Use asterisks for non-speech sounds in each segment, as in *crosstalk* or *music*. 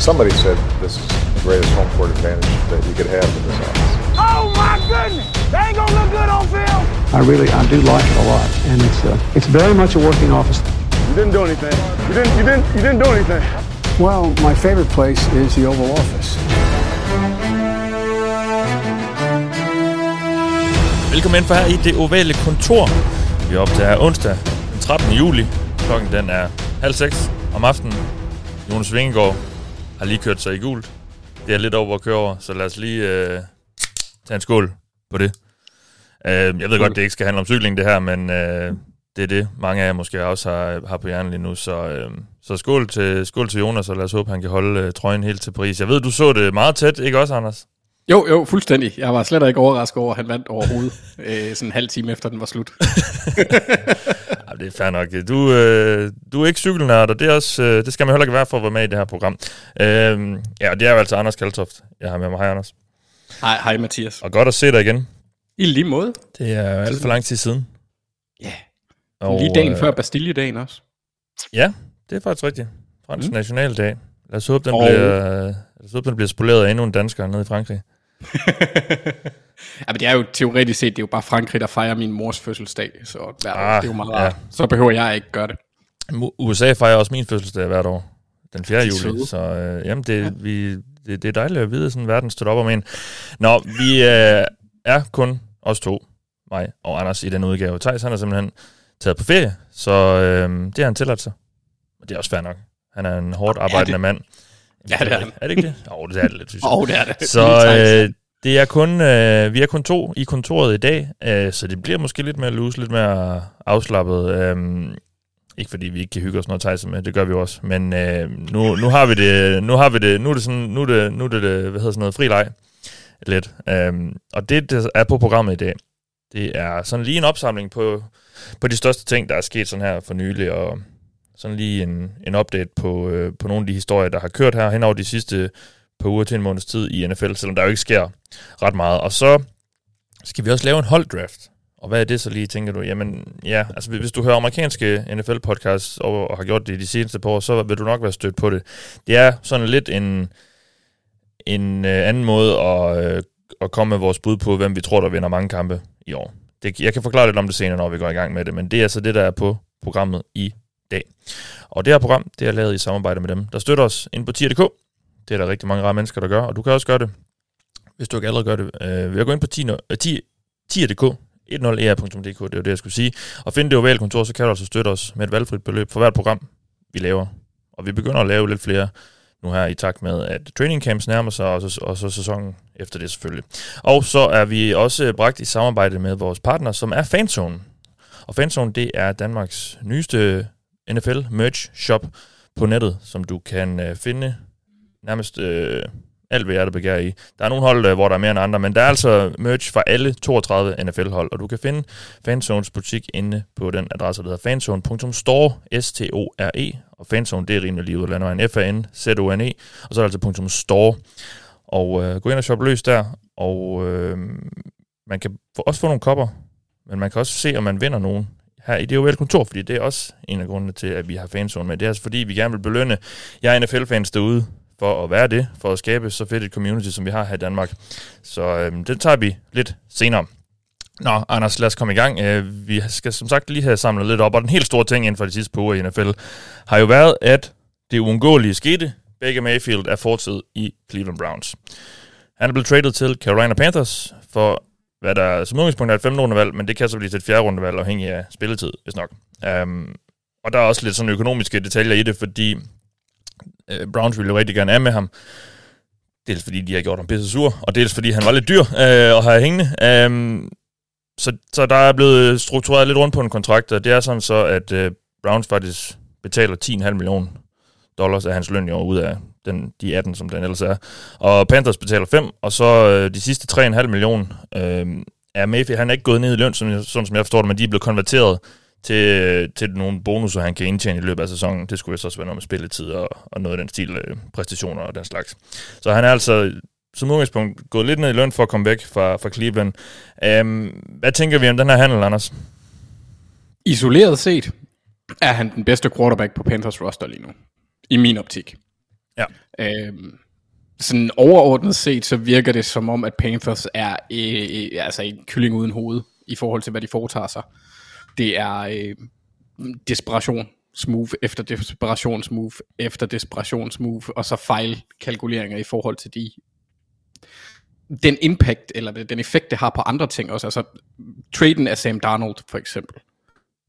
Somebody said this is the greatest home court advantage that you could have in this office. Oh my goodness! They ain't gonna look good on film. I really, I do like it a lot, and it's uh, it's very much a working office. You didn't do anything. You didn't. You didn't. You didn't do anything. Well, my favorite place is the Oval Office. Velkommen ind for her i det ovale kontor. Vi er optager onsdag den 13. juli. Klokken den er halv seks om aftenen. Jonas Vingegaard har lige kørt sig i gult. Det er lidt over at køre over, så lad os lige øh, tage en skål på det. Øh, jeg ved godt, det ikke skal handle om cykling det her, men øh, det er det, mange af jer måske også har, har på hjernen lige nu. Så, øh, så skål, til, skål til Jonas, og lad os håbe, han kan holde øh, trøjen helt til Paris. Jeg ved, du så det meget tæt, ikke også, Anders? Jo, jo, fuldstændig. Jeg var slet ikke overrasket over, at han vandt overhovedet, *laughs* øh, sådan en halv time efter den var slut. *laughs* Det er fair nok. Du, øh, du er ikke cykelnørd, og det, er også, øh, det skal man heller ikke være for at være med i det her program. Øh, ja, og det er jo altså Anders Kaltoft, jeg har med mig. Hej, Anders. Hej, hej Mathias. Og godt at se dig igen. I lige måde. Det er jo alt for lang tid siden. Ja. Og, Lige dagen øh, før Bastille-dagen også. Ja, det er faktisk rigtigt. Fransk mm. nationaldag. Lad os håbe, den, Og- bliver, lad os håbe, den bliver spoleret af endnu en dansker nede i Frankrig. *laughs* ja, men det er jo teoretisk set, det er jo bare Frankrig, der fejrer min mors fødselsdag, så hver Ah, ah, det er jo meget ja. rart. Så behøver jeg ikke gøre det. USA fejrer også min fødselsdag hvert år. Den 4. De er juli. Så øh, jamen, det, ja. vi, det, det er dejligt at vide, at sådan verden støtter op om en. Nå, vi øh, er kun os to, mig og Anders, i den udgave. Thijs, han er simpelthen taget på ferie, så øh, det har han tilladt sig. Og det er også fair nok. Han er en hårdt arbejdende det. mand. Ja, det er han. Er det ikke det? Jo, det er det lidt, synes jeg. *laughs* Åh, oh, det er det. Så øh, det er kun, øh, vi er kun to i kontoret i dag, øh, så det bliver måske lidt mere loose, lidt mere afslappet. Øh, ikke fordi vi ikke kan hygge os noget Thijs med, det gør vi også. Men øh, nu, nu har vi det, nu har vi det, nu er det sådan, nu er det, nu er det, det hvad hedder sådan noget, fri leg lidt. Øh, og det, der er på programmet i dag, det er sådan lige en opsamling på, på de største ting, der er sket sådan her for nylig, og sådan lige en, en update på, øh, på nogle af de historier, der har kørt her hen over de sidste par uger til en måneds tid i NFL, selvom der jo ikke sker ret meget. Og så skal vi også lave en holddraft. Og hvad er det så lige, tænker du? Jamen, ja, altså hvis du hører amerikanske NFL-podcasts og, og har gjort det i de seneste par år, så vil du nok være stødt på det. Det er sådan lidt en, en øh, anden måde at, øh, at komme med vores bud på, hvem vi tror, der vinder mange kampe i år. Det, jeg kan forklare lidt om det senere, når vi går i gang med det, men det er altså det, der er på programmet i dag. Og det her program, det er lavet i samarbejde med dem, der støtter os ind på tier.dk. Det er der rigtig mange rare mennesker, der gør, og du kan også gøre det, hvis du ikke allerede gør det, øh, ved at gå ind på tier- øh, tier- tier.dk, 10er.dk, det var det, jeg skulle sige. Og finde det ovale kontor, så kan du altså støtte os med et valgfrit beløb for hvert program, vi laver. Og vi begynder at lave lidt flere nu her i takt med, at training camps nærmer sig, og så, og så sæsonen efter det selvfølgelig. Og så er vi også bragt i samarbejde med vores partner, som er Fanzone. Og Fanzone, det er Danmarks nyeste NFL merch shop på nettet, som du kan øh, finde nærmest øh, alt, hvad hjertet begær i. Der er nogle hold, øh, hvor der er mere end andre, men der er altså merch fra alle 32 NFL-hold, og du kan finde Fanzones butik inde på den adresse, der hedder fanzone.store, S-T-O-R-E, og Fanzone, det er rimelig lige ud af F-A-N-Z-O-N-E, og så er det altså .store, og øh, gå ind og shoppe løs der, og øh, man kan også få nogle kopper, men man kan også se, om man vinder nogen her i det kontor, fordi det er også en af grundene til, at vi har fanzone med. Det er altså fordi, vi gerne vil belønne jer NFL-fans derude for at være det, for at skabe så fedt et community, som vi har her i Danmark. Så øh, det tager vi lidt senere. Nå, Anders, lad os komme i gang. Øh, vi skal som sagt lige have samlet lidt op, og den helt store ting inden for de sidste par uger i NFL har jo været, at det uundgåelige skete. Baker Mayfield er fortid i Cleveland Browns. Han er blevet traded til Carolina Panthers for, hvad der som udgangspunkt er et 5. rundevalg, men det kan så blive til et fjerde rundevalg, afhængig af spilletid, hvis nok. Um, og der er også lidt sådan økonomiske detaljer i det, fordi øh, Browns ville jo rigtig gerne af med ham. Dels fordi de har gjort ham pisse sur, og dels fordi han var lidt dyr øh, at have hængende. Um, så, så der er blevet struktureret lidt rundt på en kontrakt, og det er sådan så, at øh, Browns faktisk betaler 10,5 millioner dollars af hans løn i år ud af den, de 18, som den ellers er. Og Panthers betaler 5, og så øh, de sidste 3,5 millioner øh, er Mayfield. Han er ikke gået ned i løn, som, sådan som jeg forstår det, men de er blevet konverteret til, til nogle bonusser, han kan indtjene i løbet af sæsonen. Det skulle jo så også være noget med spilletid og, og noget af den stil, øh, præstationer og den slags. Så han er altså som udgangspunkt gået lidt ned i løn for at komme væk fra, fra Cleveland. Um, hvad tænker vi om den her handel, Anders? Isoleret set er han den bedste quarterback på Panthers roster lige nu. I min optik. Ja. Øhm, sådan overordnet set, så virker det som om, at Panthers er øh, øh, altså en kylling uden hoved i forhold til, hvad de foretager sig. Det er øh, desperation move efter desperationsmove efter desperationsmove, og så fejlkalkuleringer i forhold til de den impact, eller den effekt, det har på andre ting også. Altså, traden af Sam Darnold, for eksempel,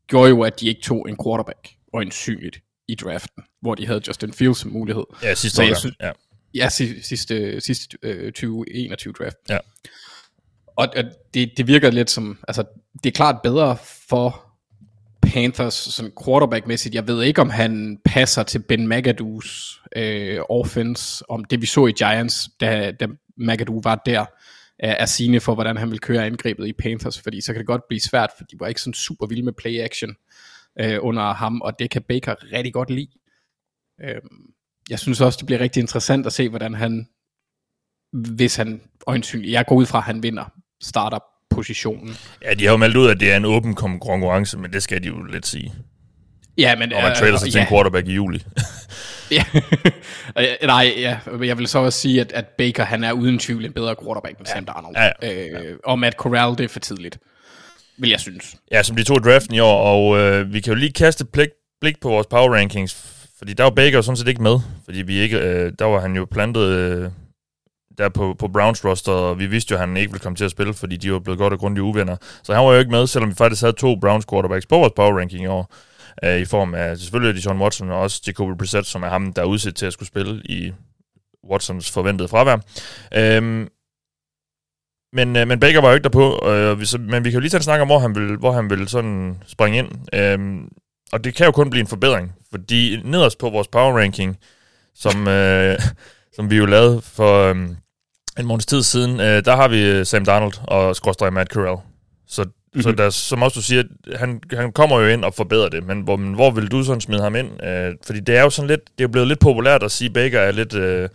gjorde jo, at de ikke tog en quarterback, og en synligt i draften, hvor de havde Justin Fields som mulighed. Ja, sidste år. jeg der. synes- ja. Ja, sidste, sidste, sidste øh, 2021 draft. Ja. Og, og det, det virker lidt som, altså, det er klart bedre for Panthers sådan quarterback-mæssigt. Jeg ved ikke, om han passer til Ben McAdoo's øh, offense, om det vi så i Giants, da, da McAdoo var der, er, er sigende for, hvordan han vil køre angrebet i Panthers, fordi så kan det godt blive svært, for de var ikke sådan super vilde med play action øh, under ham, og det kan Baker rigtig godt lide. Øh, jeg synes også, det bliver rigtig interessant at se, hvordan han, hvis han øjensynligt, jeg går ud fra, at han vinder starter-positionen. ja, de har jo meldt ud, at det er en åben kon- konkurrence, men det skal de jo lidt sige. Ja, men... Og man øh, trader sig til ja, en quarterback i juli. *laughs* ja. Øh, Nej, ja, jeg vil så også sige, at, at Baker, han er uden tvivl en bedre quarterback end Sam Darnold. Ja, Øh, og Matt Corral, det er for tidligt, vil jeg synes. Ja, som de tog i draften i år, og øh, vi kan jo lige kaste et blik, blik på vores power rankings, fordi der var Baker jo sådan set ikke med, fordi vi ikke, øh, der var han jo plantet øh, der på, på Browns roster, og vi vidste jo, at han ikke ville komme til at spille, fordi de var blevet godt og grundigt uvenner. Så han var jo ikke med, selvom vi faktisk havde to Browns quarterbacks på vores power ranking i år, øh, i form af selvfølgelig Deshaun Watson, og også Jacoby Brissett, som er ham, der er udsat til at skulle spille i Watsons forventede fravær. Øhm, men, øh, men Baker var jo ikke derpå, øh, vi- så, men vi kan jo lige tage en snak om, hvor han vil, hvor han vil sådan springe ind. Øhm, og det kan jo kun blive en forbedring, fordi nederst på vores power ranking, som, øh, som vi jo lavede for øh, en måneds tid siden, øh, der har vi øh, Sam Darnold og skråstrej Matt Corral. Så, mm-hmm. så der, som også du siger, han, han kommer jo ind og forbedrer det, men hvor, men hvor vil du sådan smide ham ind? Øh, fordi det er jo sådan lidt, det er jo blevet lidt populært at sige, at Baker er lidt øh,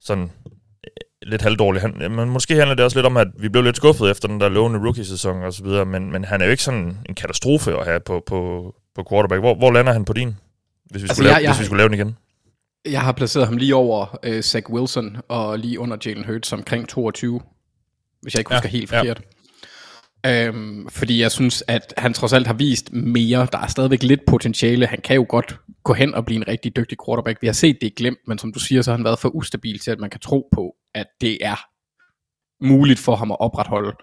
sådan lidt halvdårlig. Han, men måske handler det også lidt om, at vi blev lidt skuffet efter den der lovende rookie-sæson og så videre, men, men han er jo ikke sådan en katastrofe at have på, på, på quarterback. Hvor, hvor lander han på din, hvis vi, Altså, skulle, jeg- lave, jeg- hvis vi skulle lave den igen? Jeg har placeret ham lige over øh, Zach Wilson, og lige under Jalen Hurts omkring 22, hvis jeg ikke Ja, husker helt ja. forkert. Øhm, fordi jeg synes, at han trods alt har vist mere. Der er stadigvæk lidt potentiale. Han kan jo godt gå hen og blive en rigtig dygtig quarterback. Vi har set det glemt, men som du siger, så har han været for ustabil til, at man kan tro på, at det er muligt for ham at opretholde.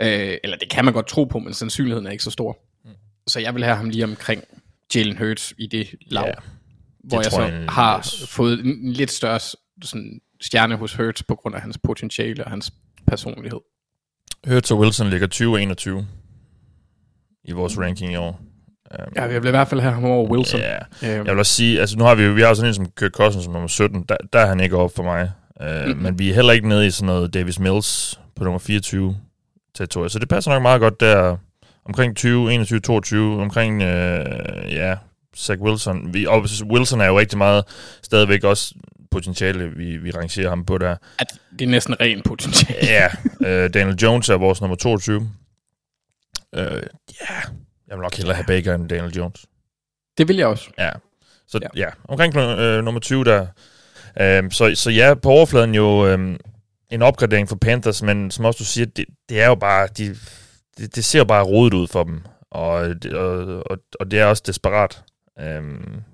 Øh, eller det kan man godt tro på, men sandsynligheden er ikke så stor. Mm. Så jeg vil have ham lige omkring Jalen Hurts i det lav. Ja, hvor jeg tror så jeg, har fået en en lidt større sådan, stjerne hos Hurts på grund af hans potentiale og hans personlighed. Hurts og Wilson ligger 20 og 21 i vores ranking i år. Um, Ja, jeg vil i hvert fald have ham over Wilson. Ja, Øhm, jeg vil også sige, altså nu har vi jo, vi har jo sådan en som Kirk Cousins som nummer 17, der, der er han ikke oppe for mig. Uh, mm-hmm. Men vi er heller ikke nede i sådan noget Davis Mills på nummer 24 territorium. Så det passer nok meget godt der omkring 20, 21, 22, omkring, uh, ja, Zach Wilson. Vi, og Wilson er jo rigtig meget stadigvæk også potentiale, vi, vi rangerer ham på der. at det er næsten ren potentiale. Ja, øh, Daniel Jones er vores nummer 22. Øh, ja, jeg vil nok hellere have Baker end Daniel Jones. Det vil jeg også. Ja, så Ja. ja, omkring øh, nummer 20 der. Øh, så, så ja, på overfladen jo øh, en opgradering for Panthers, men som også du siger, det, det er jo bare, de, det, det ser jo bare rodet ud for dem, og, og, og, og det er også desperat, øh,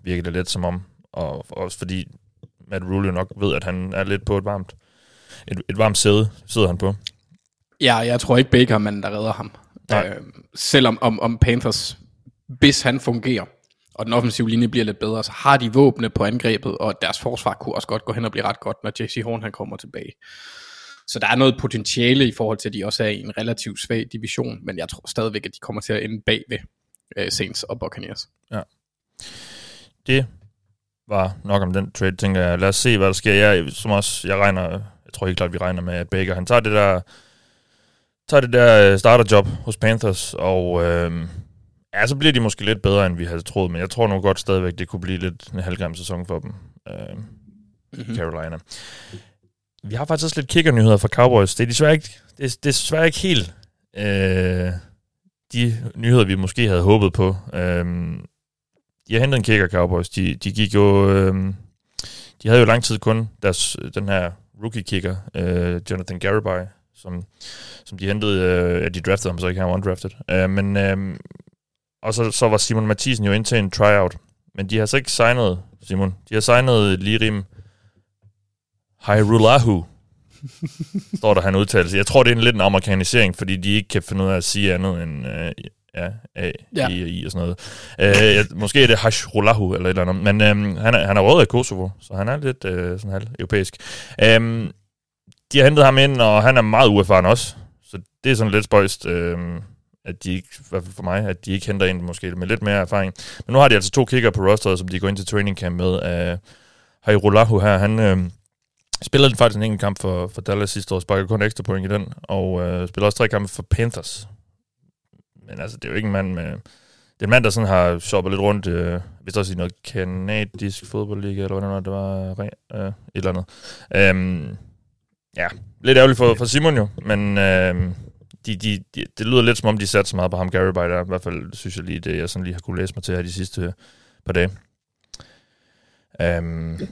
virker det lidt som om, og også fordi Matt Rule jo nok ved, at han er lidt på et varmt, et, et varmt sæde, sidder han på. Ja, jeg tror ikke Baker er manden, der redder ham. Nej. Øh, selvom om, om Panthers, hvis han fungerer, og den offensive linje bliver lidt bedre, så har de våbne på angrebet, og deres forsvar kunne også godt gå hen og blive ret godt, når JC Horn han kommer tilbage. Så der er noget potentiale i forhold til, at de også er i en relativt svag division, men jeg tror stadigvæk, at de kommer til at ende bagved øh, Saints og Buccaneers. Det var nok om den trade, tænker jeg. Lad os se, hvad der sker. Jeg, som også, jeg regner, jeg tror helt klart, vi regner med, at Baker, han tager det der, tager det der øh, starterjob hos Panthers, og øh, ja, så bliver de måske lidt bedre, end vi havde troet, men jeg tror nu godt stadigvæk, det kunne blive lidt en halvgrim sæson for dem, øh, mm-hmm. Carolina. Vi har faktisk også lidt kickernyheder fra Cowboys. Det er desværre ikke, det er, det er desværre ikke helt øh, de nyheder, vi måske havde håbet på. Øh, de har hentet en kicker, Cowboys. De, de gik jo... Øh, de havde jo lang tid kun deres, den her rookie-kicker, øh, Jonathan Garibay, som, som de hentede, øh, ja, de draftede ham så ikke, han var undrafted. Øh, men, øh, og så, så var Simon Mathisen jo ind til en tryout. Men de har så ikke signet, Simon, de har signet Lirim Hairulahu, *laughs* står der han udtalelse. Jeg tror, det er en lidt en amerikanisering, fordi de ikke kan finde ud af at sige andet end øh, ja, A, Ja. I, I og sådan noget. Øh, jeg, måske er det Hashrulahu eller et eller andet, men øh, han, er, han er råd af Kosovo, så han er lidt øh, sådan halv europæisk. Øh, de har hentet ham ind, og han er meget uerfaren også, så det er sådan lidt spøjst, øh, at de ikke, i hvert fald for mig, at de ikke henter ind måske med lidt mere erfaring. Men nu har de altså to kicker på rosteret, som de går ind til training camp med. Øh, Hairulahu her, han... Øh, Spillede faktisk en enkelt kamp for, for Dallas sidste år, sparkede kun ekstra point i den, og øh, spillede også tre kampe for Panthers. Men altså, det er jo ikke en mand med... Det er en mand, der sådan har shoppet lidt rundt, øh, hvis også i noget kanadisk fodboldliga, eller hvordan det var, øh, øh, et eller andet. Øhm, ja, lidt ærgerligt for, for Simon jo, men øh, de, de, de, det lyder lidt som om, de satte så meget på ham, Gary By der. I hvert fald synes jeg lige, det jeg sådan lige har kunne læse mig til her de sidste par dage. Øhm,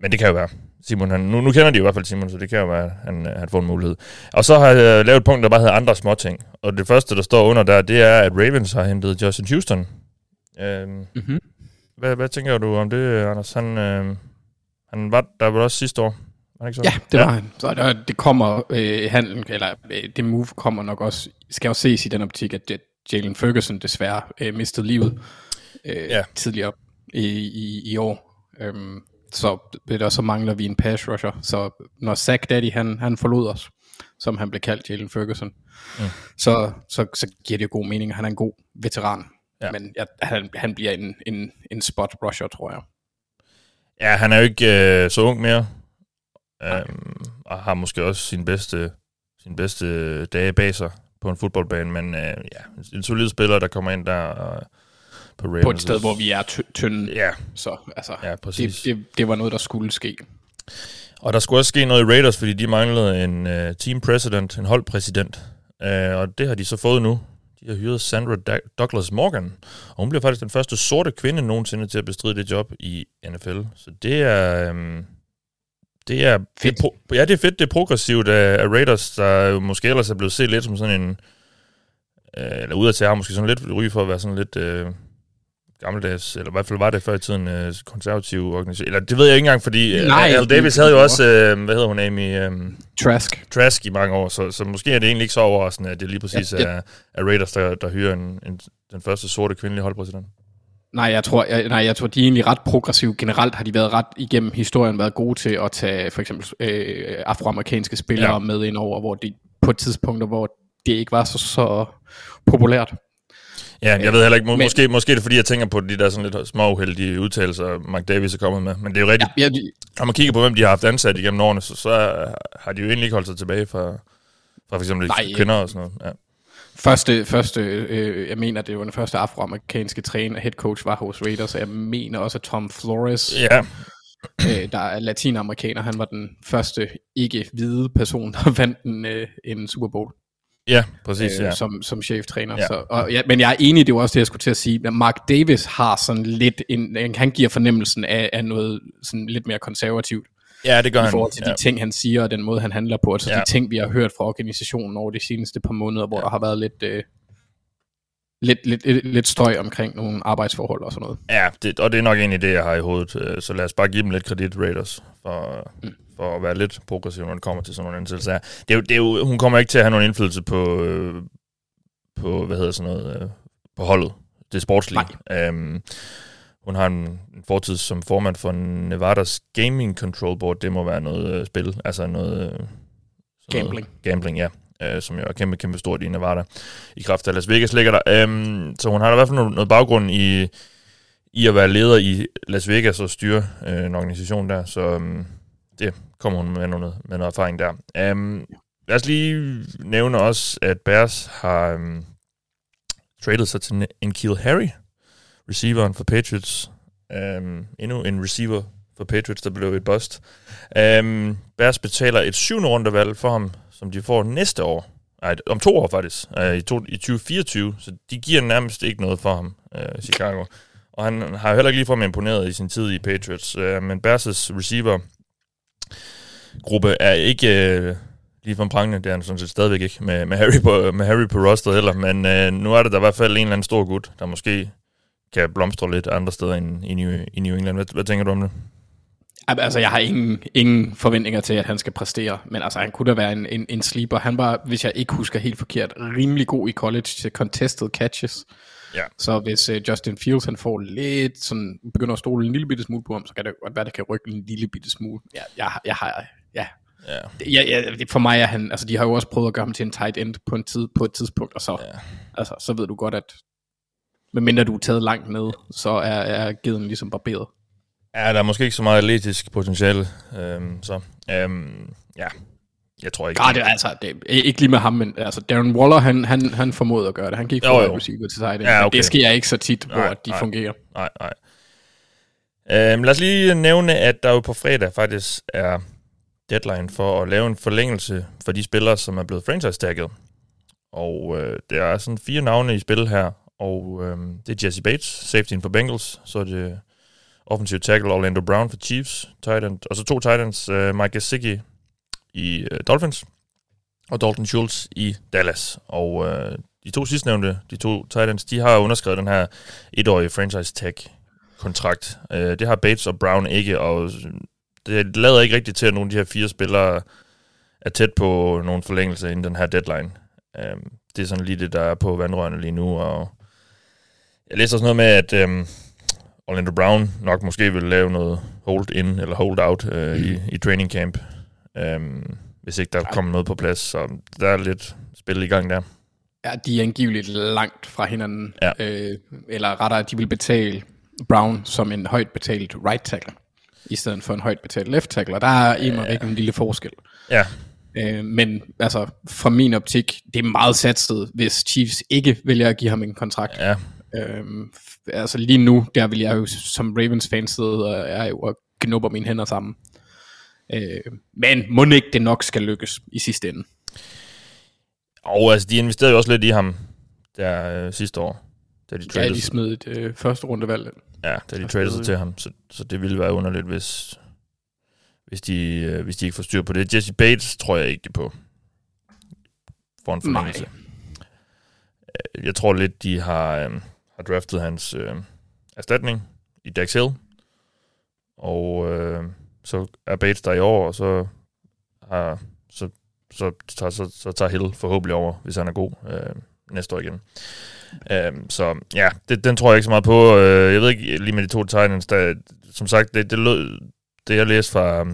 men det kan jo være. Simon, han, nu, nu kender de i hvert fald Simon, så det kan jo være, at han, han får en mulighed. Og så har jeg lavet et punkt, der bare hedder andre småting. Og det første, der står under der, det er, at Ravens har hentet Justin Houston. Øhm, Mm-hmm. hvad, hvad tænker du om det, Anders? Han, øh, han var der vel også sidste år? Var det ikke så? Ja, det var han. Så der, det kommer, øh, handlen, eller øh, det move kommer nok også, skal jo ses i den optik, at Jalen Ferguson desværre øh, mistede livet øh, Ja. ja. tidligere i, i, i år. Øhm, så, der, så mangler vi en pass rusher. Så når Zach Daddy, han, han forlod os, som han blev kaldt, Jalen Ferguson, mm. så, så, så giver det jo god mening. Han er en god veteran. Ja. Men ja, han, han bliver en, en, en spot rusher, tror jeg. Ja, han er jo ikke øh, så ung mere. Øhm, og har måske også sin bedste, sin bedste dage bag sig på en fodboldbane, men øh, ja, en solid spiller, der kommer ind der og, på Ravens. På et sted, hvor vi er ty- tynde. Ja, Så altså, ja, præcis. det, det, det var noget, der skulle ske. Og der skulle også ske noget i Raiders, fordi de manglede en uh, team president, en holdpræsident. Uh, og det har de så fået nu. De har hyret Sandra Douglas Morgan, og hun bliver faktisk den første sorte kvinde nogensinde til at bestride det job i NFL. Så det er... Um, det er, Fedt. Det er ja, det er fedt. Det er progressivt af, af Raiders, der jo måske ellers er blevet set lidt som sådan en... Uh, eller udadtil har måske sådan lidt ry for at være sådan lidt... Uh, gammeldags, eller i hvert fald var det før i tiden, øh, konservativ organisation. Eller det ved jeg ikke engang, fordi øh, Nej, Al Davis havde jo også, øh, hvad hedder hun, Amy øh, Trask. Trask i mange år, så, så måske er det egentlig ikke så overraskende, at det lige præcis Ja, ja. er, er Raiders, der, der hyrer en, en, den første sorte kvindelige holdpræsident. Nej, jeg tror, jeg, nej, jeg tror, de er egentlig ret progressive. Generelt har de været ret igennem historien været gode til at tage for eksempel øh, afroamerikanske spillere ja. med ind over, hvor de på tidspunkter, hvor det ikke var så, så populært. Ja, jeg ved heller ikke, må, Men- måske, måske er det fordi, jeg tænker på de der sådan lidt små uheldige udtalelser, Mark Davis er kommet med. Men det er jo rigtigt, Ja, ja. de, når man kigger på, hvem de har haft ansat igennem årene, så, så har de jo egentlig ikke holdt sig tilbage fra, fra for eksempel Nej. kvinder og sådan noget. Ja. første, første øh, jeg mener, det var den første afroamerikanske træner, head coach var hos Raiders, og jeg mener også, at Tom Flores, ja, øh, der er latinamerikaner, han var den første ikke-hvide person, der vandt en, øh, en Super Bowl. Ja, præcis. øh, Ja. som, som cheftræner. Ja. Ja. Så, og, ja, men jeg er enig, det var også det, jeg skulle til at sige. at Mark Davis har sådan lidt, en, han giver fornemmelsen af, af noget sådan lidt mere konservativt ja, det gør i han. forhold til ja. de ting, han siger, og den måde, han handler på. Altså Ja. ja. de ting, vi har hørt fra organisationen over de seneste par måneder, hvor ja. der har været lidt, øh, lidt, lidt, lidt, lidt støj omkring nogle arbejdsforhold og sådan noget. Ja, det, og det er nok egentlig det, jeg har i hovedet. Øh, Så lad os bare give dem lidt kredit, Raiders, for, mm. For at være lidt progressiv, når det kommer til sådan nogle ansættelser. Det er jo, det er jo, hun kommer ikke til at have nogen indflydelse på, øh, på hvad hedder sådan noget, øh, på holdet. Det sportslige. Øhm, hun har en, en fortid som formand for Nevadas Gaming Control Board. Det må være noget øh, spil, altså noget... Øh, Gambling. Noget, gambling, ja. Øh, som jo er kæmpe, kæmpe stort i Nevada. I kraft af Las Vegas ligger der. Øhm, så hun har i hvert fald noget, noget baggrund i, i at være leder i Las Vegas og styre øh, en organisation der. Så øhm, det kommer hun med noget, med noget erfaring der. Um, lad os lige nævne også, at Bears har um, traded sig til Enkeel Harry, receiveren for Patriots. Um, endnu en receiver for Patriots, der blev et bust. Um, Bears betaler et syvende rundevalg for ham, som de får næste år. Nej, om to år faktisk, uh, i, to, i 2024, så de giver nærmest ikke noget for ham, øh, Chicago. og han har heller ikke ligefrem imponeret i sin tid i Patriots. uh, men Bears' receiver gruppe er ikke øh, ligefrem prangende, det er han sådan set stadigvæk ikke, med, med, Harry, på, med Harry på roster heller, men øh, nu er det der i hvert fald en eller anden stor gut, der måske kan blomstre lidt andre steder end i New, i New England. Hvad, hvad tænker du om det? Altså, jeg har ingen, ingen forventninger til, at han skal præstere, men altså, han kunne da være en, en, en sleeper. Han var, hvis jeg ikke husker helt forkert, rimelig god i college til contested catches. Ja. Så hvis uh, Justin Fields han får lidt sådan, begynder at stole en lille bitte smule på ham, så kan det godt være, det kan rykke en lille bitte smule. Ja, jeg, jeg har, ja. Ja. Det, ja, ja, det- for mig er han, altså de har jo også prøvet at gøre ham til en tight end på, en tid, på et tidspunkt, og så, Ja. altså, så ved du godt, at medmindre du er taget langt ned, så er, er geden ligesom barberet. Ja, der er måske ikke så meget atletisk potentiale, øhm, så øhm, ja, jeg tror ikke. Ja, det er altså, det ikke lige med ham, men altså Darren Waller, han, han, han formåede at gøre det. Han gik fra wide receiver til tight end. Ja, okay. Det sker ikke så tit, hvor Nej, de nej. fungerer. Nej, nej. Øhm, lad os lige nævne, at der jo på fredag faktisk er deadline for at lave en forlængelse for de spillere, som er blevet franchise-tagget. Og øh, der er sådan fire navne i spil her, og øh, det er Jesse Bates, safety for Bengals, så er det offensive tackle Orlando Brown for Chiefs, tight end, og så to tight ends, øh, Mike Gesicki i øh, Dolphins, og Dalton Schultz i Dallas. Og øh, de to sidstnævnte, de to tight ends, de har underskrevet den her etårige franchise tag kontrakt. Øh, det har Bates og Brown ikke, og det lader ikke rigtigt til, at nogle af de her fire spillere er tæt på nogle forlængelser inden den her deadline. Øh, det er sådan lige det, der er på vandrørene lige nu, og jeg læser også noget med, at øh, Orlando Brown nok måske vil lave noget hold in eller hold out øh, i, i training camp, øh, hvis ikke der kommer noget på plads, så der er lidt spil i gang der. Ja, de er angiveligt langt fra hinanden. Ja. Øh, eller rettere, de vil betale Brown som en højt betalt right tackle, i stedet for en højt betalt left tackle. Og der er en ja. en lille forskel. Ja, Øh, men altså, fra min optik, det er meget satset, hvis Chiefs ikke vælger at give ham en kontrakt. ja, Øhm, altså lige nu, der vil jeg jo som Ravens fan sidde og er jo og knupper mine hænder sammen. Øh, men må ikke det nok skal lykkes i sidste ende. Og altså, de investerede jo også lidt i ham der øh, sidste år, da de Ja, de smed et øh, første rundevalg. Ja, da de traded sig til ham. Så, så det ville være underligt, hvis, hvis, de, øh, hvis de ikke får styr på det. Jesse Bates tror jeg ikke på. For en forlængelse. Øh, Jeg tror lidt, de har, øh, har draftet hans øh, erstatning i Dax Hill. Og øh, så er Bates der i år, og så har så, så, tager, så, så tager Hill forhåbentlig over, hvis han er god øh, næste år igen. Øhm, så ja, det, den tror jeg ikke så meget på. Øh, jeg ved ikke lige med de to Titans, der, som sagt, det, det, lød, det jeg læste fra, øhm,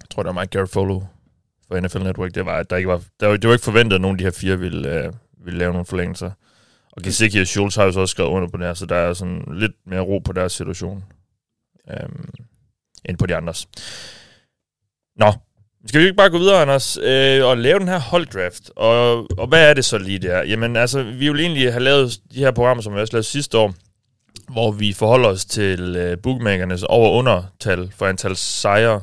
jeg tror det var Mike Garofalo for NFL Network, det var, at der ikke var, der var, det var ikke forventet, at nogen af de her fire ville, øh, ville lave nogle forlængelser. Og Gesicki og Schultz har jo så også skrevet under på det her, så der er sådan lidt mere ro på deres situation, øh, end på de andres. Nå, skal vi ikke bare gå videre, Anders, øh, og lave den her holddraft? Og, og hvad er det så lige der? Jamen altså, vi vil egentlig have lavet de her programmer, som vi også lavede sidste år, hvor vi forholder os til øh, bookmakernes over- og undertal for antal sejre,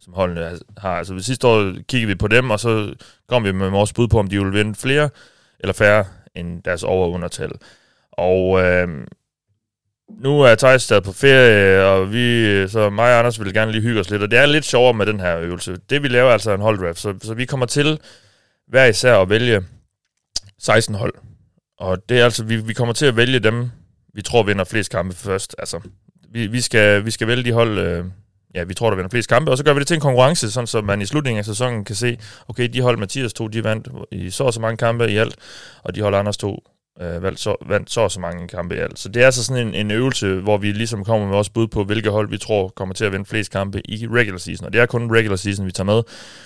som holdene har. Altså sidste år kiggede vi på dem, og så kom vi med vores bud på, om de ville vinde flere eller færre end deres over- og undertal. Og øh, nu er Thijs stadig på ferie, og vi, så mig og Anders vil gerne lige hygge os lidt, og det er lidt sjovere med den her øvelse. Det vi laver er altså en holddraft, så, så vi kommer til hver især at vælge 16 hold. Og det er altså, vi, vi kommer til at vælge dem, vi tror vinder flest kampe først. Altså, vi, vi, skal, vi skal vælge de hold, øh, ja, vi tror, der vinder flest kampe, og så gør vi det til en konkurrence, sådan så man i slutningen af sæsonen kan se, okay, de hold Mathias to, de vandt i så og så mange kampe i alt, og de hold Anders to øh, vandt, så, vandt så og så mange kampe i alt. Så det er altså sådan en, en øvelse, hvor vi ligesom kommer med vores bud på, hvilke hold vi tror kommer til at vinde flest kampe i regular season. Og det er kun regular season, vi tager med.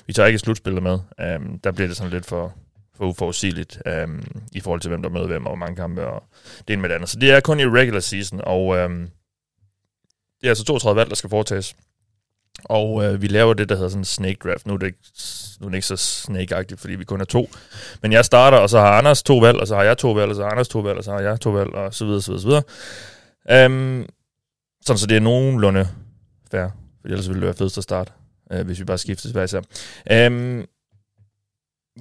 Vi tager ikke slutspillet med. Um, der bliver det sådan lidt for, for uforudsigeligt um, i forhold til, hvem der møder hvem og hvor mange kampe og det ene med det andet. Så det er kun i regular season, og um, det er altså 32 valg, der skal foretages. Og øh, vi laver det, der hedder sådan en snake draft. Nu er det ikke, nu er det ikke så snake fordi vi kun er to. Men jeg starter, og så har Anders to valg, og så har jeg to valg, og så har Anders to valg, og så har jeg to valg, og så videre, så videre, så videre. Um, sådan, så det er nogenlunde fair. For ellers ville det være fedt at starte, øh, hvis vi bare skiftes hver især. Um,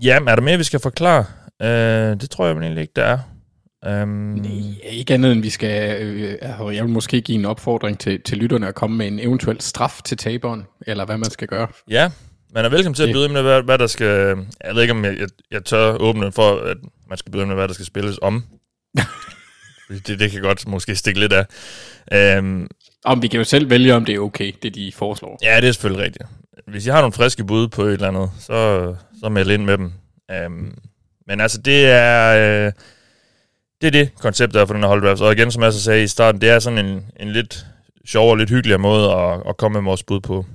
ja, er der mere, vi skal forklare? Uh, det tror jeg egentlig ikke, der er. Um, ikke andet end vi skal, øh, altså, jeg vil måske give en opfordring til, til lytterne at komme med en eventuel straf til taberen, eller hvad man skal gøre. Ja, man er velkommen til at byde ind med, hvad, hvad der skal... Jeg ved ikke, om jeg, jeg, jeg tør åbne for, at man skal byde ind med, hvad der skal spilles om. *laughs* det, det kan godt måske stikke lidt af. Um, Om vi kan jo selv vælge, om det er okay, det de foreslår. ja, det er selvfølgelig rigtigt. Hvis I har nogle friske bud på et eller andet, så, så meld ind med dem. Um, men altså, det er... Øh, det er det koncept, der er for den her holddraft. Og igen, som jeg så sagde i starten, det er sådan en, en lidt sjovere og lidt hyggeligere måde at, at komme med vores bud på,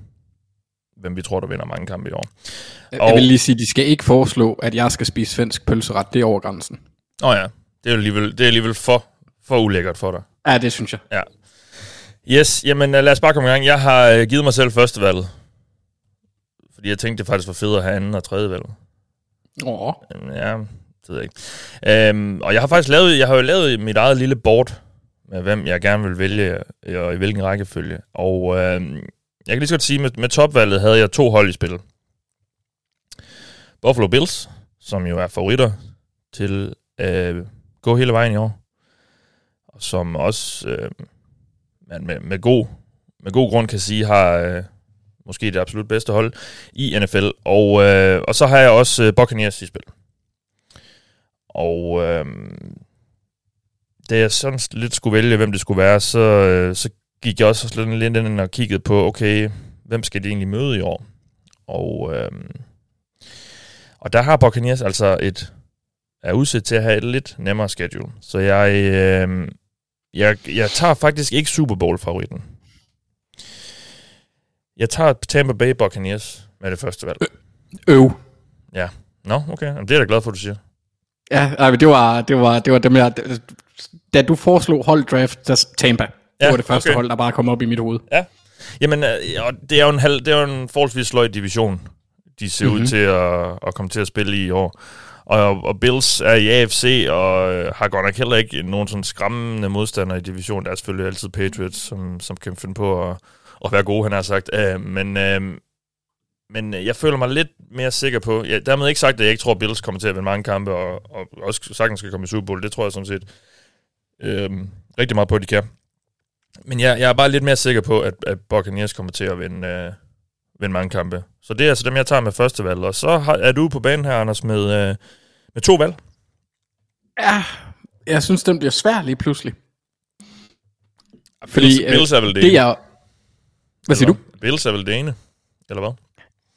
hvem vi tror, der vinder mange kampe i år. Jeg Og- vil lige sige, de skal ikke foreslå, at jeg skal spise svensk pølseret. Det er over grænsen. Åh oh ja, det er alligevel, det er alligevel for, for ulækkert for dig. Ja, det synes jeg. Ja. Yes, jamen øh, lad os bare komme i gang. Jeg har øh, givet mig selv førstevalget. Fordi jeg tænkte, det faktisk var fedt at have anden og tredje valg. Åh, ja, det ved jeg ikke. Øhm, og jeg har faktisk lavet, jeg har jo lavet mit eget lille board med, hvem jeg gerne vil vælge, og i hvilken rækkefølge. Og øhm, jeg kan lige så godt sige, med, med topvalget havde jeg to hold i spil. Buffalo Bills, som jo er favoritter til øh, gå hele vejen i år. Og som også øh, man med, med, god, med god grund kan sige, har øh, måske det absolut bedste hold i NFL. Og, øh, og så har jeg også øh, Buccaneers i spil. Og øh, da jeg sådan lidt skulle vælge, hvem det skulle være, så, øh, så gik jeg også lidt, lidt ind og kiggede på, okay, hvem skal de egentlig møde i år? Og, øh, og der har Buccaneers altså et er udsat til at have et lidt nemmere schedule. Så jeg, øh, jeg, jeg tager faktisk ikke Super Bowl-favoritten. Jeg tager Tampa Bay Buccaneers med det første valg. øv. Nå, okay. Jamen, det er jeg da glad for, du siger. Ja, ej, men det var, det var, det var dem, jeg... Da du foreslog holddraft, der Tampa. Det Ja, var det første okay. hold, der bare kom op i mit hoved. Jamen, øh, og det er jo en, halv, det er jo en forholdsvis sløj division, de ser mm-hmm. ud Mhm. til at, at komme til at spille i år. Og, og Bills er i AFC, og øh, har godt nok heller ikke nogen sådan skræmmende modstandere i divisionen. Der er selvfølgelig altid Patriots, som, som kan finde på at, at være gode, han har sagt. Uh, men, uh, men jeg føler mig lidt mere sikker på... Ja, dermed ikke sagt, at jeg ikke tror, at Bills kommer til at vinde mange kampe, og, og også sagtens skal komme i Super Bowl. Det tror jeg sådan set øh, rigtig meget på, at de kan. Men jeg, jeg er bare lidt mere sikker på, at, at Buccaneers kommer til at vinde, øh, vinde mange kampe. Så det er altså dem, jeg tager med første valg. Og så har, er du på banen her, Anders, med, øh, med to valg. Ja, jeg synes, den bliver svær lige pludselig. Bills, øh, Bills er vel det, det ene, er... Hvad siger du? eller hvad? Bills er vel det ene, eller hvad?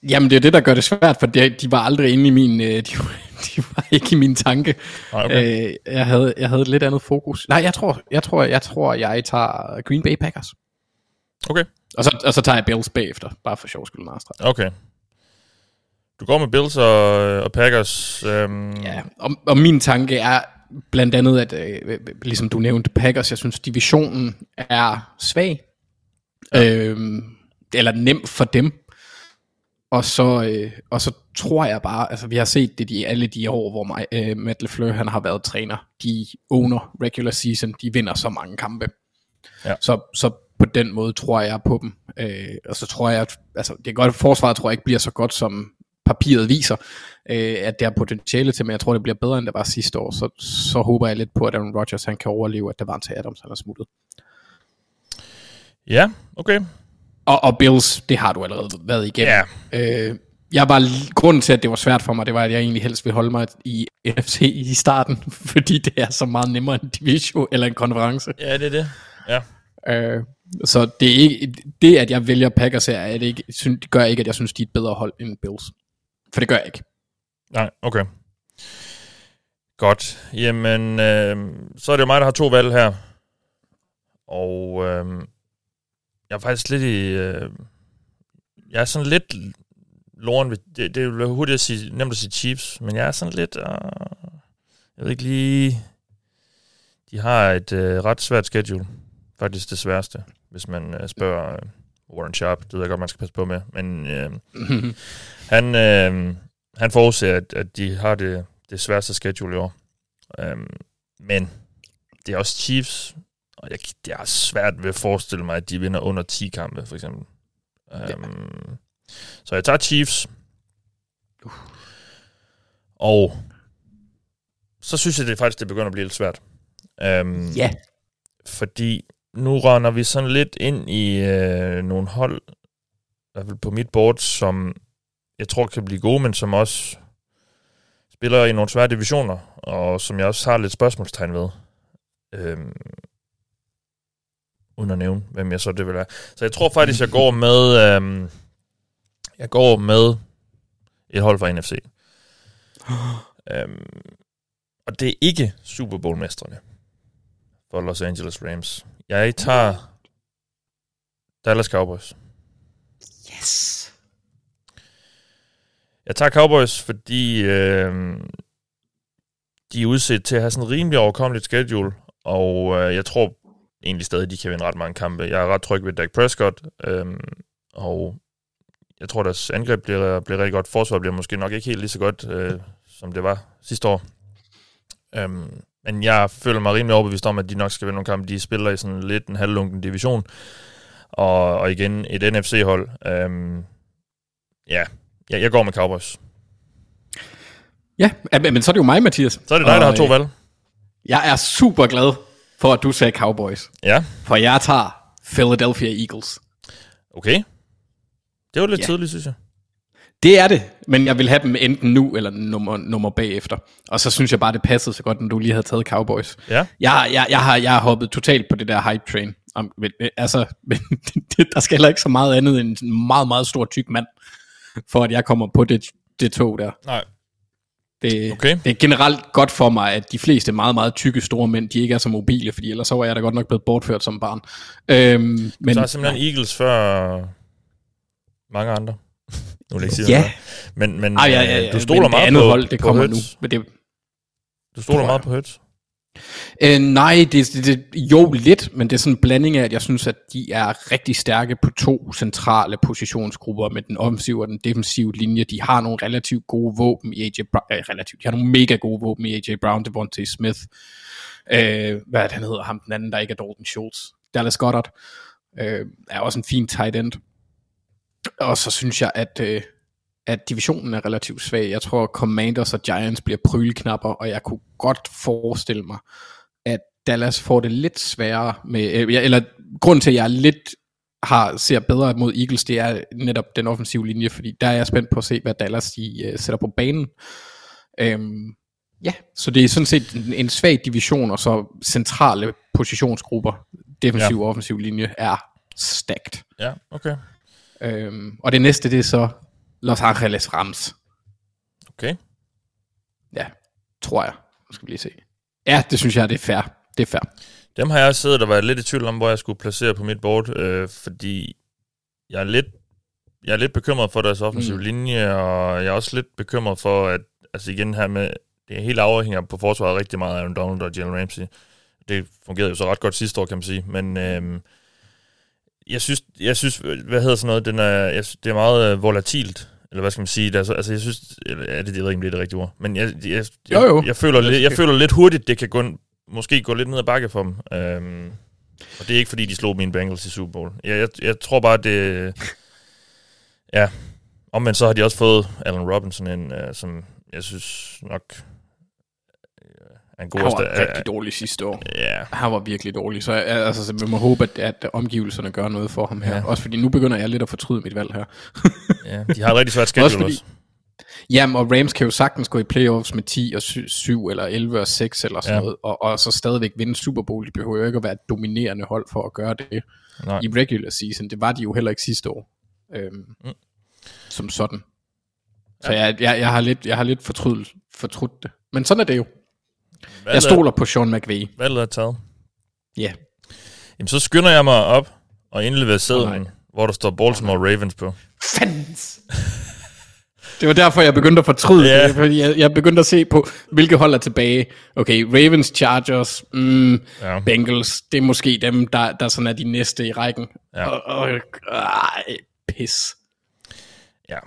Jamen, det er det, der gør det svært, for det, de var aldrig inde i min... øh, De, var- *laughs* de var ikke i min tanke. Okay. Øh, jeg, havde, jeg havde et lidt andet fokus. Nej, jeg tror, jeg tror, jeg tror, jeg tager Green Bay Packers. Okay, Og så, og så tager jeg Bills bagefter, bare for sjov skyld, Marstra. okay. Du går med Bills og, og Packers. Øhm, Ja, og, og min tanke er blandt andet, at øh, ligesom du nævnte Packers, jeg synes divisionen er svag. Ja. Øhm, eller nem for dem. Og så, øh, og så tror jeg bare, altså vi har set det i alle de år, hvor mig, øh, Matt LeFleur han har været træner. De owner regular season, de vinder så mange kampe. Ja. Så, så på den måde tror jeg på dem. Øh, og så tror jeg, altså det er godt, at forsvaret tror jeg ikke bliver så godt, som papiret viser, øh, at det har potentiale til, men jeg tror, det bliver bedre, end det var sidste år. Så, så håber jeg lidt på, at Aaron Rodgers han kan overleve, at Davante Adams han er smuttet. ja, okay. Og, og Bills, det har du allerede været igennem. Ja, Øh, jeg var grunden til, at det var svært for mig, det var, at jeg egentlig helst ville holde mig i NFC i starten, *laughs* fordi det er så meget nemmere en division eller en konference. ja det er det. Ja. Øh, så det er ikke, det, at jeg vælger Packers her, er det, ikke, det gør ikke, at jeg synes, de er et bedre hold end Bills. For det gør jeg ikke. Nej, okay. Godt. Jamen, øh, så er det jo mig, der har to valg her. Og øh, jeg er faktisk lidt i... Øh, jeg er sådan lidt loren ved... Det, det er jo hurtigt at sige, nemt at sige Chiefs, men jeg er sådan lidt... Øh, jeg ved ikke lige... De har et øh, ret svært schedule. Faktisk det sværeste, hvis man øh, spørger øh, Warren Sharp. Det ved jeg godt, man skal passe på med. Men øh, *laughs* han, øh, han forudser, at, at de har det, det sværeste schedule i år. Um, men det er også Chiefs, og jeg, det er svært ved at forestille mig, at de vinder under 10 kampe, for eksempel. Um, Så jeg tager Chiefs. Og så synes jeg det faktisk, det begynder at blive lidt svært. Øhm, Ja. Fordi nu render vi sådan lidt ind i øh, nogle hold, i hvert fald på mit board, som jeg tror kan blive gode, men som også spiller i nogle svære divisioner, og som jeg også har lidt spørgsmålstegn ved. Øhm, uden at nævne, hvem jeg så det vil være. Så jeg tror faktisk, jeg går med, øhm, jeg går med et hold fra NFC. øhm, og det er ikke Super Bowl-mestrene for Los Angeles Rams. Jeg tager Dallas Cowboys. Yes. Jeg tager Cowboys, fordi øh, de er udset til at have sådan en rimelig overkommeligt schedule, og øh, jeg tror egentlig stadig, de kan vinde ret mange kampe. Jeg er ret tryg ved Dak Prescott, øh, og jeg tror, deres angreb bliver, bliver rigtig godt. Forsvar bliver måske nok ikke helt lige så godt, øh, som det var sidste år. Øhm, men jeg føler mig rimelig overbevist om, at de nok skal vinde nogle kampe. De spiller i sådan lidt en halvlunken division. Og, og igen, et NFC-hold. Øhm, ja, jeg, jeg går med Cowboys. Ja, men så er det jo mig, Mathias. Så er det dig, der har to øh, valg. Jeg er super glad for, at du sagde Cowboys. Ja, For jeg tager Philadelphia Eagles. okay. Det var lidt Ja. tidligt, synes jeg. Det er det, men jeg vil have dem enten nu eller nummer, nummer bagefter. Og så synes jeg bare, det passede så godt, når du lige havde taget Cowboys. Ja, Jeg, jeg, jeg, har, jeg har hoppet totalt på det der hype train. Om, øh, altså, *laughs* men, det, der skal heller ikke så meget andet end en meget, meget stor tyk mand, for at jeg kommer på det, det tog der. nej. Det, Okay. det er generelt godt for mig, at de fleste meget, meget tykke store mænd, de ikke er så mobile, fordi ellers så var jeg da godt nok blevet bortført som barn. Øhm, men, Så er simpelthen Eagles før mange andre. nu vil jeg ikke sige Ja. noget. Men, men Ej, ja, ja, ja, øh, du stoler men meget det andet på, hold, det på kommer Hurts. nu. Men det, Du stoler meget på Hurts. Øh, nej, det, det, det, jo lidt, men det er sådan en blanding af, at jeg synes, at de er rigtig stærke på to centrale positionsgrupper med den offensive og den defensive linje. De har nogle relativt gode våben i AJ Brown, øh, relativt, de har nogle mega gode våben i AJ Brown, Devontae Smith, øh, hvad er det, han hedder, ham den anden, der ikke er Dalton Schultz, Dallas Goddard, øh, er også en fin tight end. Og så synes jeg, at, øh, at divisionen er relativt svag. Jeg tror, Commanders og Giants bliver pryleknapper, og jeg kunne godt forestille mig, at Dallas får det lidt sværere med, øh, ja, eller grund til, at jeg lidt har, ser bedre mod Eagles, det er netop den offensive linje, fordi der er jeg spændt på at se, hvad Dallas de, øh, sætter på banen. Øhm, ja, så det er sådan set en, en svag division, og så centrale positionsgrupper, defensiv og offensiv linje, er stacked. Ja, okay. Øhm, og det næste, det er så Los Angeles Rams. Okay. Ja, tror jeg. Nu skal vi lige se. Ja, det synes jeg, det er fair. Det er fair. Dem har jeg siddet og været lidt i tvivl om, hvor jeg skulle placere på mit board, øh, fordi jeg er lidt, jeg er lidt bekymret for deres offensive mm. linje, og jeg er også lidt bekymret for, at altså igen her med, det er helt afhænger på forsvaret rigtig meget af Aaron Donald og Jalen Ramsey. Det fungerede jo så ret godt sidste år, kan man sige, men øh, jeg synes, jeg synes, hvad hedder sådan noget, den er, jeg, det er meget øh, volatilt, eller hvad skal man sige, det er, så- altså jeg synes, eller, er det, jeg ved ikke, om det er det rigtige ord, men jeg, jeg, jeg, Jo, jo. jeg, føler, lidt, jeg føler lidt hurtigt, det kan gå, måske gå lidt ned ad bakke for dem. Øhm, og det er ikke, fordi de slog mine Bengals i Super Bowl. Jeg, jeg, jeg tror bare, det... Ja, omvendt så har de også fået Allen Robinson ind, øh, som jeg synes nok øh, god Han var ersta- rigtig dårlig sidste år. Ja, Han var virkelig dårlig, så jeg, altså, så vi må håbe, at, at omgivelserne gør noget for ham her. Ja. Ja. Også fordi nu begynder jeg lidt at fortryde mit valg her. ja, de har et rigtig svært *laughs* Også schedule fordi- også. Jamen, og Rams kan jo sagtens gå i playoffs med 10 og 7, eller 11 og 6 eller sådan Ja. ja. noget, og, og så stadigvæk vinde Super Bowl. De behøver jo ikke at være et dominerende hold for at gøre det Nej. i regular season. Det var de jo heller ikke sidste år. Øhm, Mm. Som sådan. Så jeg, jeg, jeg, har lidt, jeg har lidt fortrydet, fortrudt det. Men sådan er det jo. Jeg Valget, stoler på Sean McVay. valget er taget. Ja. Jamen, så skynder jeg mig op og indleverer sedlen, nej. hvor der står Baltimore Ravens på. Fans! *laughs* Det var derfor, jeg begyndte at fortryde yeah. det, fordi jeg, jeg begyndte at se på, hvilke hold er tilbage. Okay, Ravens, Chargers, mm, Ja. ja. Bengals, det er måske dem, der, der sådan er de næste i rækken. Ja. Og, og, ej, pis. Ja,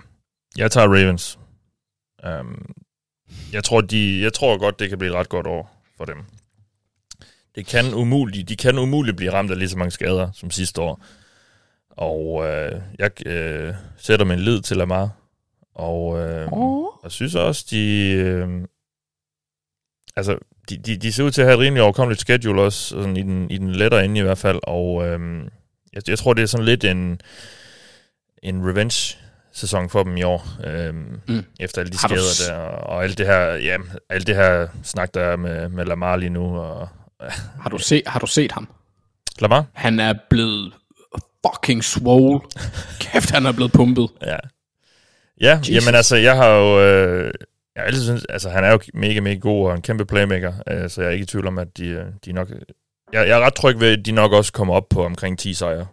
jeg tager Ravens. Um, jeg, tror, de, jeg tror godt, det kan blive et ret godt år for dem. Det kan umuligt, de kan umuligt blive ramt af lige så mange skader som sidste år. Og øh, jeg øh, sætter min lid til Lamar. Og øh, Oh. jeg synes også, de... Øh, altså, de, de, de ser ud til at have et rimelig overkommeligt schedule også, sådan i den, i den lettere ende i hvert fald, og øhm, jeg, jeg tror, det er sådan lidt en, en revenge-sæson for dem i år, øhm, mm. efter alle de skader der, og alt det her, ja, alt det her snak, der er med, med Lamar lige nu, og *laughs* Har du, se, har du set ham? Lamar? Han er blevet fucking swole. *laughs* Kæft, han er blevet pumpet. Ja. Ja, Jesus. jamen altså, jeg har jo... Øh, jeg altid synes, altså han er jo mega, mega god og en kæmpe playmaker, øh, så jeg er ikke i tvivl om, at de, øh, de nok... Jeg, jeg er ret tryg ved, at de nok også kommer op på omkring 10 sejre,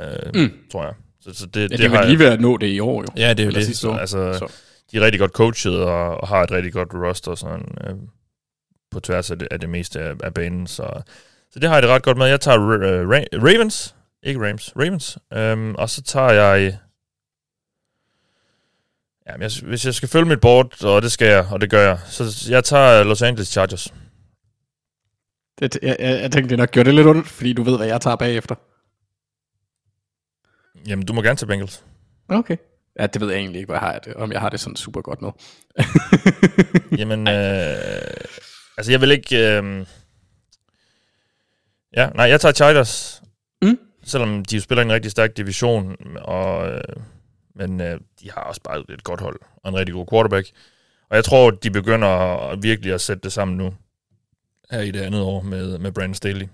øh, mm. tror jeg. Så, så det, Ja, det, det, har lige ved at nå det i år, jo. Ja, det er jo det. sidste år. altså, Så. de er rigtig godt coachet og, og har et rigtig godt roster sådan, øh, på tværs af det, af det meste af, af banen. Så, så det har jeg det ret godt med. Jeg tager uh, Ra- Ravens, ikke Rams, Ravens. Um, og så tager jeg... Jamen, jeg, hvis jeg skal følge mit board, og det skal jeg, og det gør jeg, så jeg tager Los Angeles Chargers. Det, jeg, jeg, jeg tænkte, det nok gjorde det lidt ondt, fordi du ved, hvad jeg tager bagefter. Jamen, du må gerne tage Bengals. Okay. Ja, det ved jeg egentlig ikke, hvad jeg har det, om jeg har det sådan super godt med. *laughs* Jamen, øh, altså jeg vil ikke... Øh, ja, nej, jeg tager Chargers. Mm. Selvom de jo spiller i en rigtig stærk division, og, øh, men øh, de har også bare et godt hold og en rigtig god quarterback. Og jeg tror, de begynder at virkelig at sætte det sammen nu, her i det andet år med, med Brandon Staley.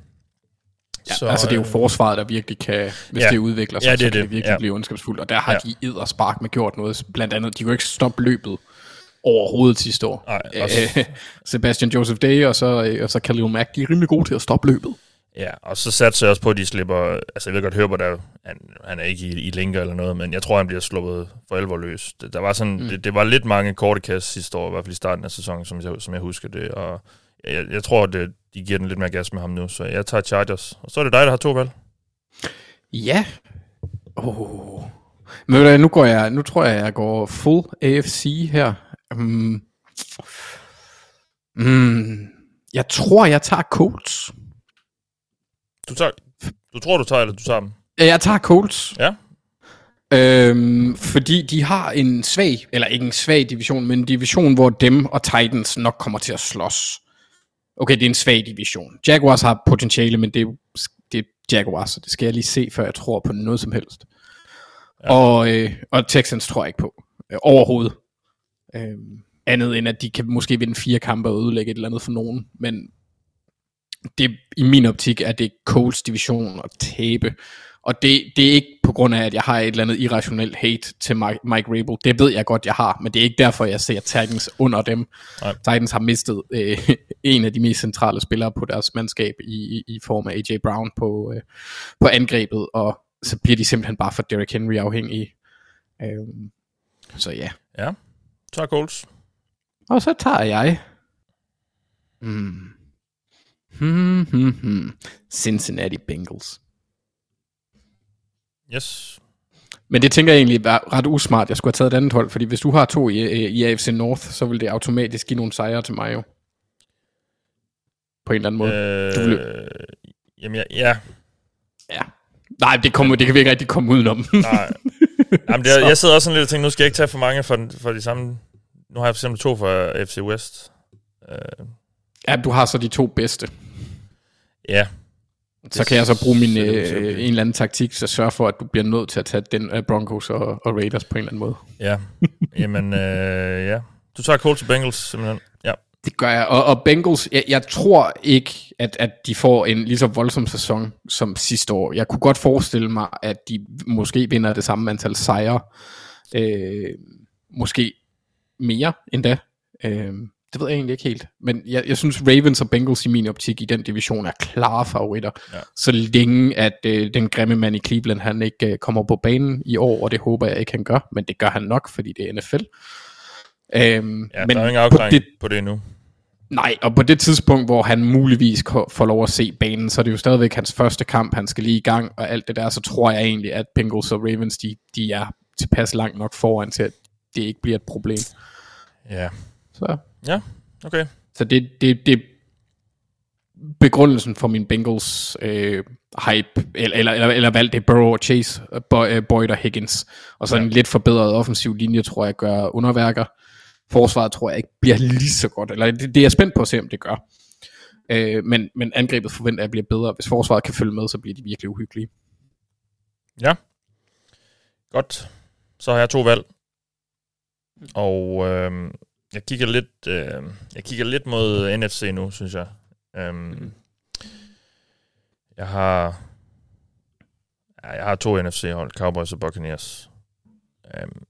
Ja, så, altså det er jo øh, forsvaret, der virkelig kan, hvis ja. det udvikler sig, Ja, det så kan det. det virkelig Ja. blive ondskabsfuldt. Og der har Ja. de edderspark med gjort noget. Blandt andet, de kunne ikke stoppe løbet overhovedet sidste år. Nej, også- Øh, *laughs* Sebastian Joseph Day og så, øh, og så Khalil Mack, de er rimelig gode til at stoppe løbet. Ja, og så satser jeg også på, at de slipper... Altså, jeg ved godt, Herbert er, han, han er ikke i, i linker eller noget, men jeg tror, han bliver sluppet for alvor løs. Det, der var sådan, mm. det, det, var lidt mange korte kast sidste år, i hvert fald i starten af sæsonen, som jeg, som jeg husker det. Og jeg, jeg tror, det, de giver den lidt mere gas med ham nu, så jeg tager Chargers. Og så er det dig, der har to valg. Ja. Oh. Men ved du nu, går jeg, nu tror jeg, jeg går full AFC her. Mm. Mm. Jeg tror, jeg tager Colts. Du, tager, du tror, du tager, eller du tager dem? Jeg tager Colts. Ja. Øhm, fordi de har en svag, eller ikke en svag division, men en division, hvor dem og Titans nok kommer til at slås. Okay, det er en svag division. Jaguars har potentiale, men det er, det er Jaguars, så det skal jeg lige se, før jeg tror på noget som helst. Ja. Og, øh, og Texans tror jeg ikke på. Øh, overhovedet. Øhm, andet end, at de kan måske vinde fire kampe og ødelægge et eller andet for nogen. Men det, i min optik er det Colts division at tabe. Og det, det er ikke på grund af, at jeg har et eller andet irrationelt hate til Mike, Mike Rabel. Det ved jeg godt, jeg har, men det er ikke derfor, jeg ser Titans under dem. Nej. Titans har mistet øh, en af de mest centrale spillere på deres mandskab i, i, form af AJ Brown på, øh, på angrebet, og så bliver de simpelthen bare for Derrick Henry afhængige. Øhm, så ja. Ja. Tager Colts. Og så tager jeg... Hmm. Hmm, hmm, hmm. Cincinnati Bengals. Yes. Men det tænker jeg egentlig var ret usmart, jeg skulle have taget et andet hold, fordi hvis du har to i, i AFC North, så vil det automatisk give nogle sejre til mig jo. På en eller anden måde. Øh, Du vil- jamen, ja, ja. Ja. Nej, det, kommer, det kan vi ikke rigtig komme udenom. Nej. *laughs* Jamen, det, er- jeg sidder også sådan lidt og tænker, nu skal jeg ikke tage for mange for, for de samme... Nu har jeg for eksempel to fra FC West. Øh, ja, du har så de to bedste. ja, Så kan jeg så bruge min, det øh, en eller anden taktik, så sørge for, at du bliver nødt til at tage den uh, Broncos og, og Raiders på en eller anden måde. ja. Jamen, øh, ja. Du tager Colts og Bengals, simpelthen. Det gør jeg. Og, og Bengals, jeg, jeg tror ikke, at, at de får en lige så voldsom sæson som sidste år. Jeg kunne godt forestille mig, at de måske vinder det samme antal sejre. Øh, måske mere endda. Øh, det ved jeg egentlig ikke helt. Men jeg, jeg synes, Ravens og Bengals i min optik i den division er klare favoritter. Ja. Så længe at øh, den grimme mand i Cleveland, han ikke øh, kommer på banen i år, og det håber jeg ikke, han gør. Men det gør han nok, fordi det er NFL. Øhm, Ja, men der er ingen på afklaring det, på det endnu. Nej, og på det tidspunkt, hvor han muligvis får lov at se banen, så er det jo stadigvæk hans første kamp, han skal lige i gang, og alt det der, så tror jeg egentlig, at Bengals og Ravens, de, de er tilpas langt nok foran til, at det ikke bliver et problem. Ja. Så, Ja, okay. så det, det, det begrundelsen for min Bengals øh, hype, eller, eller, eller, eller valg, det er Burrow og Chase, øh, øh, Boyd og Higgins, og så en lidt forbedret offensiv linje, tror jeg, gør underværker. Forsvaret tror jeg ikke bliver lige så godt, eller det, det er jeg spændt på at se, om det gør. Øh, men, men angrebet forventer jeg bliver bedre. Hvis forsvaret kan følge med, så bliver de virkelig uhyggelige. Ja. Godt. Så har jeg to valg. Og øh, jeg kigger lidt øh, jeg kigger lidt mod NFC nu, synes jeg. Um, mm. Jeg har ja, jeg har to NFC-hold, Cowboys og Buccaneers. Um,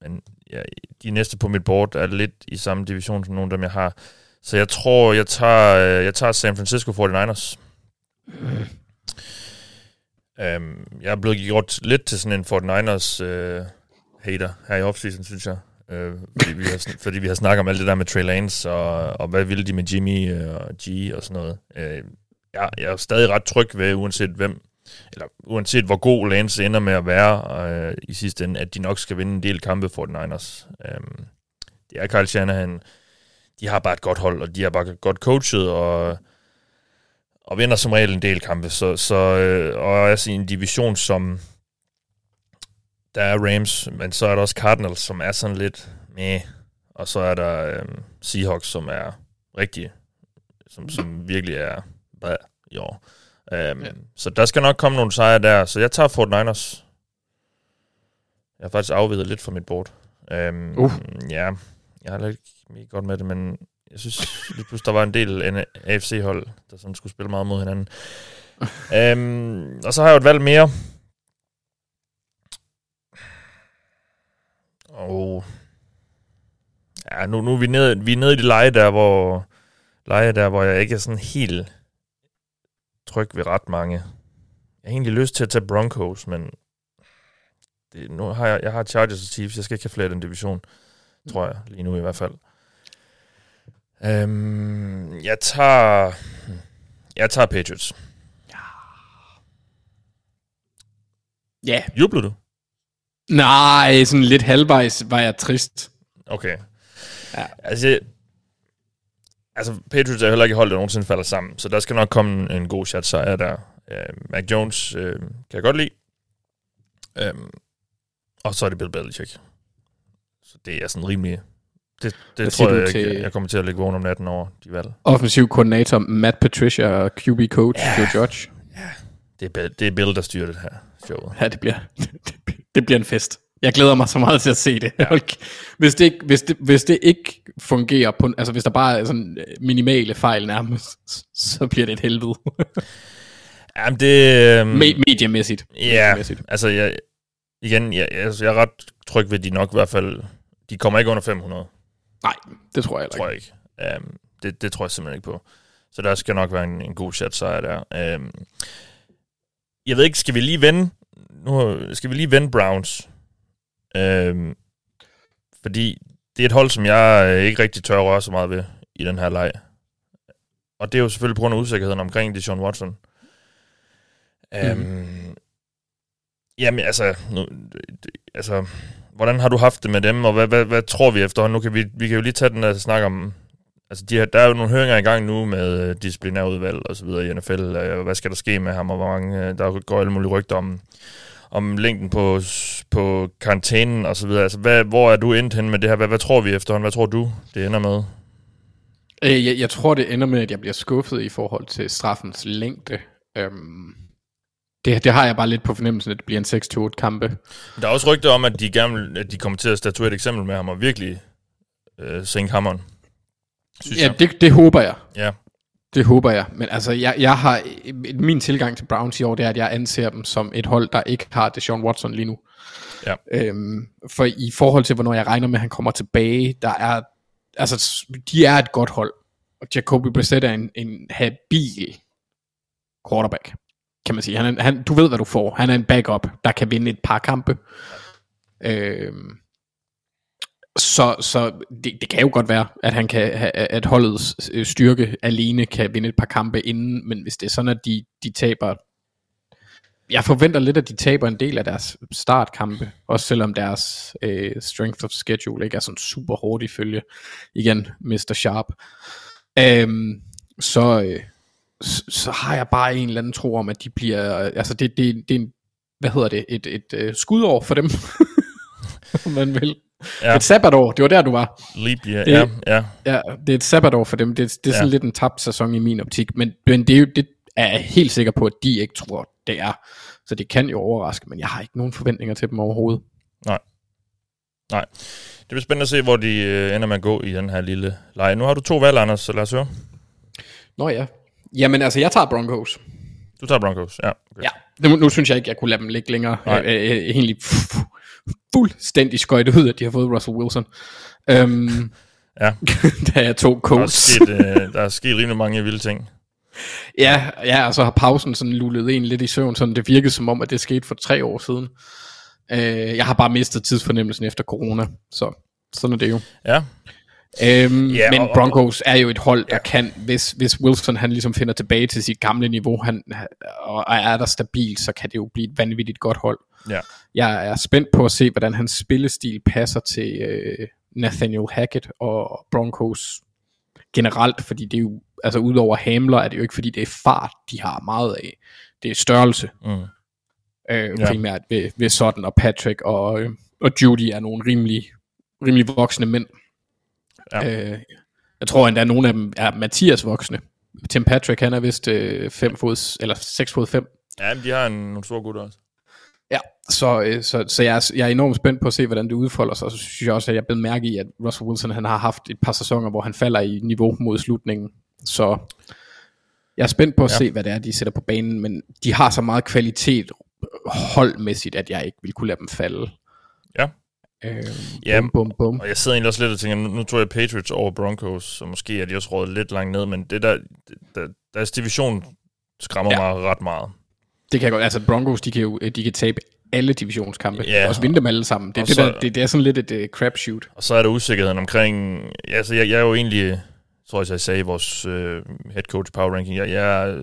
men ja, de næste på mit board er lidt i samme division som nogle af dem, jeg har. Så jeg tror, jeg tager, øh, jeg tager San Francisco 49ers. Mm. Um, jeg er blevet gjort lidt til sådan en 49ers uh, øh, hater her i offseason, synes jeg. Uh, fordi, vi har, *laughs* fordi vi har snakket om alt det der med Trey Lance, og, og hvad ville de med Jimmy og G og sådan noget. Uh, jeg, jeg er stadig ret tryg ved, uanset hvem, eller uanset hvor god Lance ender med at være øh, i sidste ende, at de nok skal vinde en del kampe for den Niners. Um, det er Kyle Shanahan. De har bare et godt hold, og de har bare godt coachet, og og vinder som regel en del kampe. Så, så, øh, og også i en division, som der er Rams, men så er der også Cardinals, som er sådan lidt med, og så er der øh, Seahawks, som er rigtig, som, som virkelig er bad i år. Um, ja. Så der skal nok komme nogle sejre der. Så jeg tager Fort Niners. Jeg har faktisk afvidet lidt fra mit board. Um, uh. Ja, jeg har ikke mega godt med det, men jeg synes lige pludselig, der var en del AFC-hold, der sådan skulle spille meget mod hinanden. um, *laughs* og så har jeg jo et valg mere. Og ja, nu, nu er vi nede, vi er nede i det leje der, hvor, leje der, hvor jeg ikke er sådan helt tryg ved ret mange. Jeg har egentlig lyst til at tage Broncos, men det, nu har jeg, jeg har Chargers og Chiefs. Jeg skal ikke have flere i den division, tror jeg, lige nu i hvert fald. Øhm, jeg tager... Jeg tager Patriots. Ja. Ja. Jubler du? Nej, sådan lidt halvvejs var jeg trist. Okay. Ja. Altså, altså Patriots er heller ikke holdt, der nogensinde falder sammen, så der skal nok komme en god shot sejr der. Uh, Mac Jones uh, kan jeg godt lide. Um, og så er det Bill Belichick. Så det er sådan rimelig det, det tror jeg, til jeg, jeg kommer til at lægge vågen om natten over de valg. Offensiv koordinator Matt Patricia og QB coach ja. Joe Judge. Ja, det er, det er Bill, der styrer det her show. Ja, det bliver, *laughs* det bliver en fest. Jeg glæder mig så meget til at se det. Ja. Hvis, det ikke, hvis, det, hvis det ikke fungerer, på, altså hvis der bare er sådan minimale fejl nærmest, så bliver det et helvede. *laughs* Jamen det... Um, Me- mediemæssigt. Ja, mediemæssigt. altså jeg, igen, jeg, altså jeg er ret tryg ved, at de nok i hvert fald, de kommer ikke under 500. Nej, det tror jeg tror jeg ikke. Um, det, det tror jeg simpelthen ikke på. Så der skal nok være en, en god chat sejr der. Um, jeg ved ikke, skal vi lige vende nu skal vi lige vende Browns. Um, fordi det er et hold, som jeg ikke rigtig tør at røre så meget ved i den her leg. Og det er jo selvfølgelig på grund af usikkerheden omkring det Sean Watson. Um, mm. Jamen, altså, nu, altså, hvordan har du haft det med dem, og hvad, hvad, hvad tror vi efterhånden? Nu kan vi, vi kan jo lige tage den og snakke om, altså de her, der er jo nogle høringer i gang nu med øh, disciplinærudvalg og så videre i NFL, øh, hvad skal der ske med ham, og hvor mange, øh, der går alle mulige rygter om, om længden på, på karantænen og så videre. Altså, hvad, hvor er du endt hen med det her? Hvad, hvad tror vi efterhånden? Hvad tror du, det ender med? Jeg, jeg tror, det ender med, at jeg bliver skuffet i forhold til straffens længde. Øhm, det, det har jeg bare lidt på fornemmelsen, at det bliver en 6-8 kampe. Der er også rygter om, at de, gerne, at de kommer til at statuere et eksempel med ham og virkelig øh, sænke hammeren. Synes ja, jeg. Det, det håber jeg. Ja. Det håber jeg. Men altså, jeg, jeg har, min tilgang til Browns i år, det er, at jeg anser dem som et hold, der ikke har Deshaun Watson lige nu. Ja. Øhm, for i forhold til, hvornår jeg regner med, at han kommer tilbage, der er, altså, de er et godt hold. Og Jacoby Brissett er en, en habil quarterback kan man sige. Han er, han, du ved, hvad du får. Han er en backup, der kan vinde et par kampe. Øh, så så det, det kan jo godt være, at han kan at holdets øh, styrke alene kan vinde et par kampe inden, men hvis det er sådan, at de, de taber jeg forventer lidt, at de taber en del af deres startkampe, også selvom deres øh, strength of schedule ikke er sådan super hårdt ifølge, igen, Mr. Sharp. Øhm, så, øh, så, så har jeg bare en eller anden tro om, at de bliver, altså det, det, det er en, hvad hedder det, et, et, et uh, skudår for dem, *laughs* om man vil. Ja. Et sabbatår, det var der, du var. Leap year, Det- ja, ja. Ja, det er et sabbatår for dem. Det, det er sådan Ja. lidt en tabt sæson i min optik. Men, men det, er jo, det er jeg helt sikker på, at de ikke tror, det er. Så det kan jo overraske, men jeg har ikke nogen forventninger til dem overhovedet. Nej. Nej. Det bliver spændende at se, hvor de øh, ender med at gå i den her lille leje. Nu har du to valg, Anders, så lad os høre. Nå ja. Jamen altså, jeg tager Broncos. Du tager Broncos, ja. Okay. Ja. Nu, nu synes jeg ikke, jeg kunne lade dem ligge længere. Nej. Jeg, jeg, jeg, egentlig fuldstændig skøjtet ud, at de har fået Russell Wilson. Um, Ja. da jeg tog Der, er sket, øh, der er sket rimelig mange vilde ting. Ja, ja, og så har pausen sådan lullet en lidt i søvn, sådan det virkede som om, at det skete for tre år siden. Øh, jeg har bare mistet tidsfornemmelsen efter corona, så sådan er det jo. Ja, Øhm, Ja, men og- Broncos er jo et hold, der kan, hvis, hvis Wilson han ligesom finder tilbage til sit gamle niveau, han, og er der stabilt, så kan det jo blive et vanvittigt godt hold. ja. Jeg er spændt på at se, hvordan hans spillestil passer til øh, Nathaniel Hackett og Broncos generelt, fordi det er jo, altså udover Hamler, er det jo ikke fordi det er fart, de har meget af. Det er størrelse, Mm. øh, Ja. ja. primært ved, ved Sutton og Patrick, og, øh, og Judy er nogle rimelig, rimelig voksne mænd. Ja. Øh, jeg tror endda, at nogle af dem er Mathias voksne. Tim Patrick, han er vist øh, 5 fod, eller 6 fod 5. Ja, men de har en, nogle store gutter også. Ja, så, øh, så, så jeg, er, jeg er enormt spændt på at se, hvordan det udfolder sig, og så synes jeg også, at jeg blevet mærke i, at Russell Wilson han har haft et par sæsoner, hvor han falder i niveau mod slutningen. Så jeg er spændt på at ja. se, hvad det er, de sætter på banen, men de har så meget kvalitet holdmæssigt, at jeg ikke vil kunne lade dem falde. Ja. Øh, Ja, bum, bum, bum. Og jeg sidder egentlig også lidt og tænker, nu, tror jeg Patriots over Broncos, så måske er de også rådet lidt langt ned, men det der, der deres division skræmmer ja. Mig ret meget. Det kan jeg godt. Altså Broncos, de kan jo de kan tabe alle divisionskampe. Ja. Også vinde dem alle sammen. Det, er det, så- der, det, det er sådan lidt et uh, crapshoot. Og så er der usikkerheden omkring... Altså, jeg, jeg er jo egentlig... tror jeg, jeg sagde i vores øh, head coach power ranking. Jeg, jeg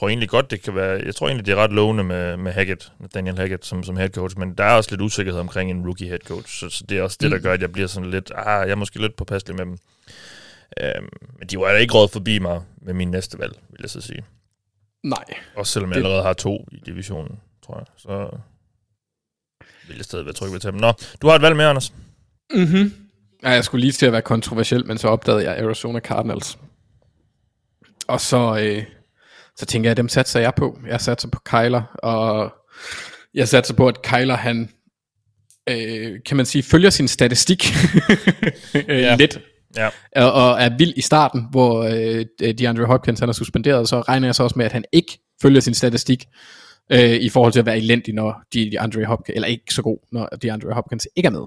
tror egentlig godt, det kan være... Jeg tror egentlig, det er ret lovende med, med Hackett, Daniel Hackett som, som head coach, men der er også lidt usikkerhed omkring en rookie head coach, så, så det er også det, der Mm. gør, at jeg bliver sådan lidt... Ah, jeg er måske lidt påpasselig med dem. Øhm, men de var da ikke råd forbi mig med min næste valg, vil jeg så sige. Nej. Også selvom jeg Det- allerede har to i divisionen, tror jeg. Så vil jeg stadig være tryg ved at tage dem. Nå, du har et valg med, Anders. Mm-hmm. Ja, jeg skulle lige til at være kontroversiel, men så opdagede jeg Arizona Cardinals. Og så, øh, så tænker jeg, at dem satser jeg på. Jeg satser på Kyler, og jeg satser på, at Kyler, han, øh, kan man sige, følger sin statistik øh, *laughs* Ja. lidt. Ja. Og, og er vild i starten, hvor øh, DeAndre Hopkins han er suspenderet, så regner jeg så også med, at han ikke følger sin statistik øh, i forhold til at være elendig, når DeAndre Hopkins, eller ikke så god, når DeAndre Hopkins ikke er med.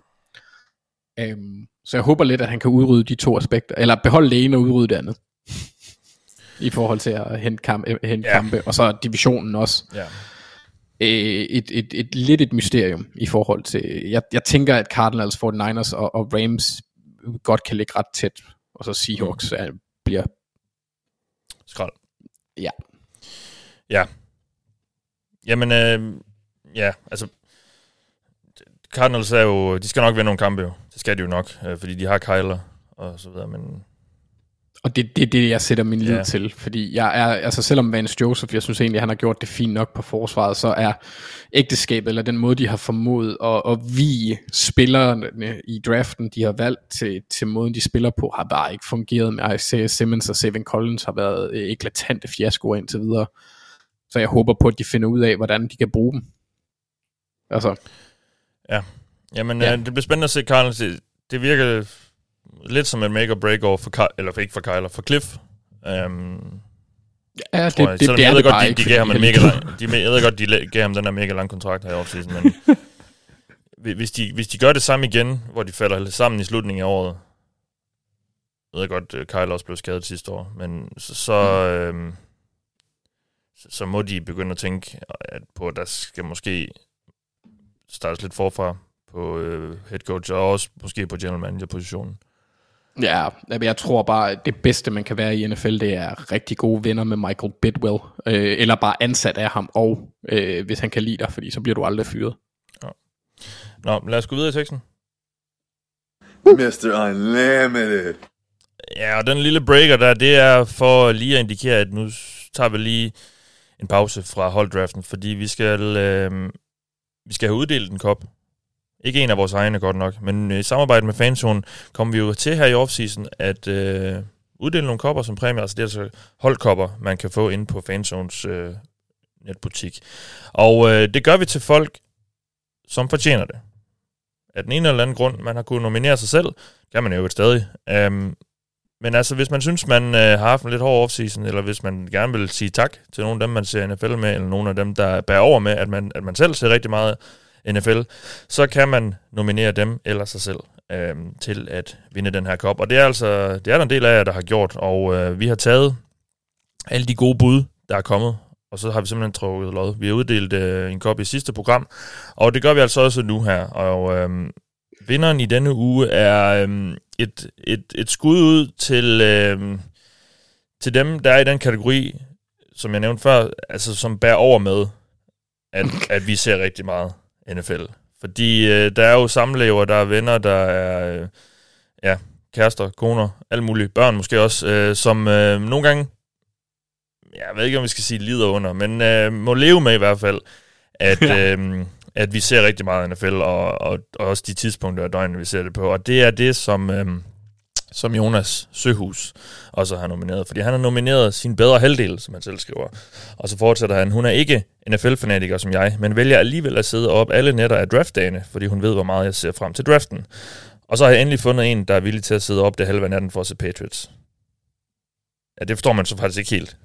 Øhm, så jeg håber lidt, at han kan udrydde de to aspekter, eller beholde det ene og udrydde det andet. I forhold til at hente, kamp, øh, hente Ja. kampe, og så divisionen også. Ja. Øh, et, et, et, lidt et mysterium i forhold til, jeg, jeg tænker, at Cardinals, 49ers og, og Rams godt kan ligge ret tæt, og så Seahawks er, bliver, Skrald. ja. Ja. Jamen, øh, ja, altså... Cardinals er jo... De skal nok vinde nogle kampe jo. Det skal de jo nok, øh, fordi de har Kyler og så videre, men... Og det er det, det, jeg sætter min lid Ja. til, fordi jeg er, altså selvom Vance Joseph, jeg synes egentlig, han har gjort det fint nok på forsvaret, så er ægteskabet, eller den måde, de har formået at, at vige spillerne i draften, de har valgt til, til måden, de spiller på, har bare ikke fungeret med Isaiah Simmons og Sevin Collins, har været eklatante fiaskoer indtil videre. Så jeg håber på, at de finder ud af, hvordan de kan bruge dem. Altså, Jamen, Ja. ja. øh, det bliver spændende at se. Det, det virker lidt som en make or break over for, Ky- eller for, ikke for Kyler, for Cliff. Um, ja, tror jeg. Selvom det jeg ved det godt, de, ikke, de gav ham en mega lang, de, jeg ved godt, de gav ham den der mega lang kontrakt her i offseason, men hvi- *laughs* hvis de, hvis de gør det samme igen, hvor de falder sammen i slutningen af året, jeg ved godt, uh, Kyle også blev skadet sidste år, men så, så, Mm. øhm, så, så må de begynde at tænke at på, at der skal måske startes lidt forfra på øh, head coach, og også måske på general manager positionen. Ja, men jeg tror bare, at det bedste, man kan være i NFL, det er rigtig gode venner med Michael Bidwell, øh, eller bare ansat af ham, og øh, hvis han kan lide dig, fordi så bliver du aldrig fyret. Nå, lad os gå videre i teksten. Mr. Unlimited. Ja, og den lille breaker der, det er for lige at indikere, at nu tager vi lige en pause fra holddraften, fordi vi skal, øh, vi skal have uddelt en kop ikke en af vores egne godt nok, men øh, i samarbejde med Fanzone kommer vi jo til her i offseason at øh, uddele nogle kopper som præmie. Altså det er altså holdkopper, man kan få inde på Fanzones øh, netbutik. Og øh, det gør vi til folk, som fortjener det. Af den ene eller anden grund, man har kunnet nominere sig selv, kan man jo stadig. Um, men altså, hvis man synes, man øh, har haft en lidt hård offseason, eller hvis man gerne vil sige tak til nogle af dem, man ser NFL med, eller nogle af dem, der bærer over med, at man, at man selv ser rigtig meget NFL, så kan man nominere dem eller sig selv øh, til at vinde den her kop. Og det er altså det er der en del af jer, der har gjort, og øh, vi har taget alle de gode bud, der er kommet, og så har vi simpelthen trukket lod. Vi har uddelt øh, en kop i sidste program, og det gør vi altså også nu her. Og øh, vinderen i denne uge er øh, et, et, et skud ud til, øh, til dem, der er i den kategori, som jeg nævnte før, altså som bærer over med, at, at vi ser rigtig meget NFL. Fordi øh, der er jo samlever, der er venner, der er øh, ja, kærester, koner, alle mulige børn måske også, øh, som øh, nogle gange, jeg ved ikke, om vi skal sige lider under, men øh, må leve med i hvert fald, at, *laughs* øh, at vi ser rigtig meget NFL, og, og, og også de tidspunkter af døgnet, vi ser det på. Og det er det, som, øh, som Jonas Søhus også har nomineret. Fordi han har nomineret sin bedre halvdel, som han selv skriver. Og så fortsætter han, hun er ikke NFL-fanatiker som jeg, men vælger alligevel at sidde op alle nætter af draftdagene, fordi hun ved, hvor meget jeg ser frem til draften. Og så har jeg endelig fundet en, der er villig til at sidde op det halve natten for at se Patriots. Ja, det forstår man så faktisk ikke helt.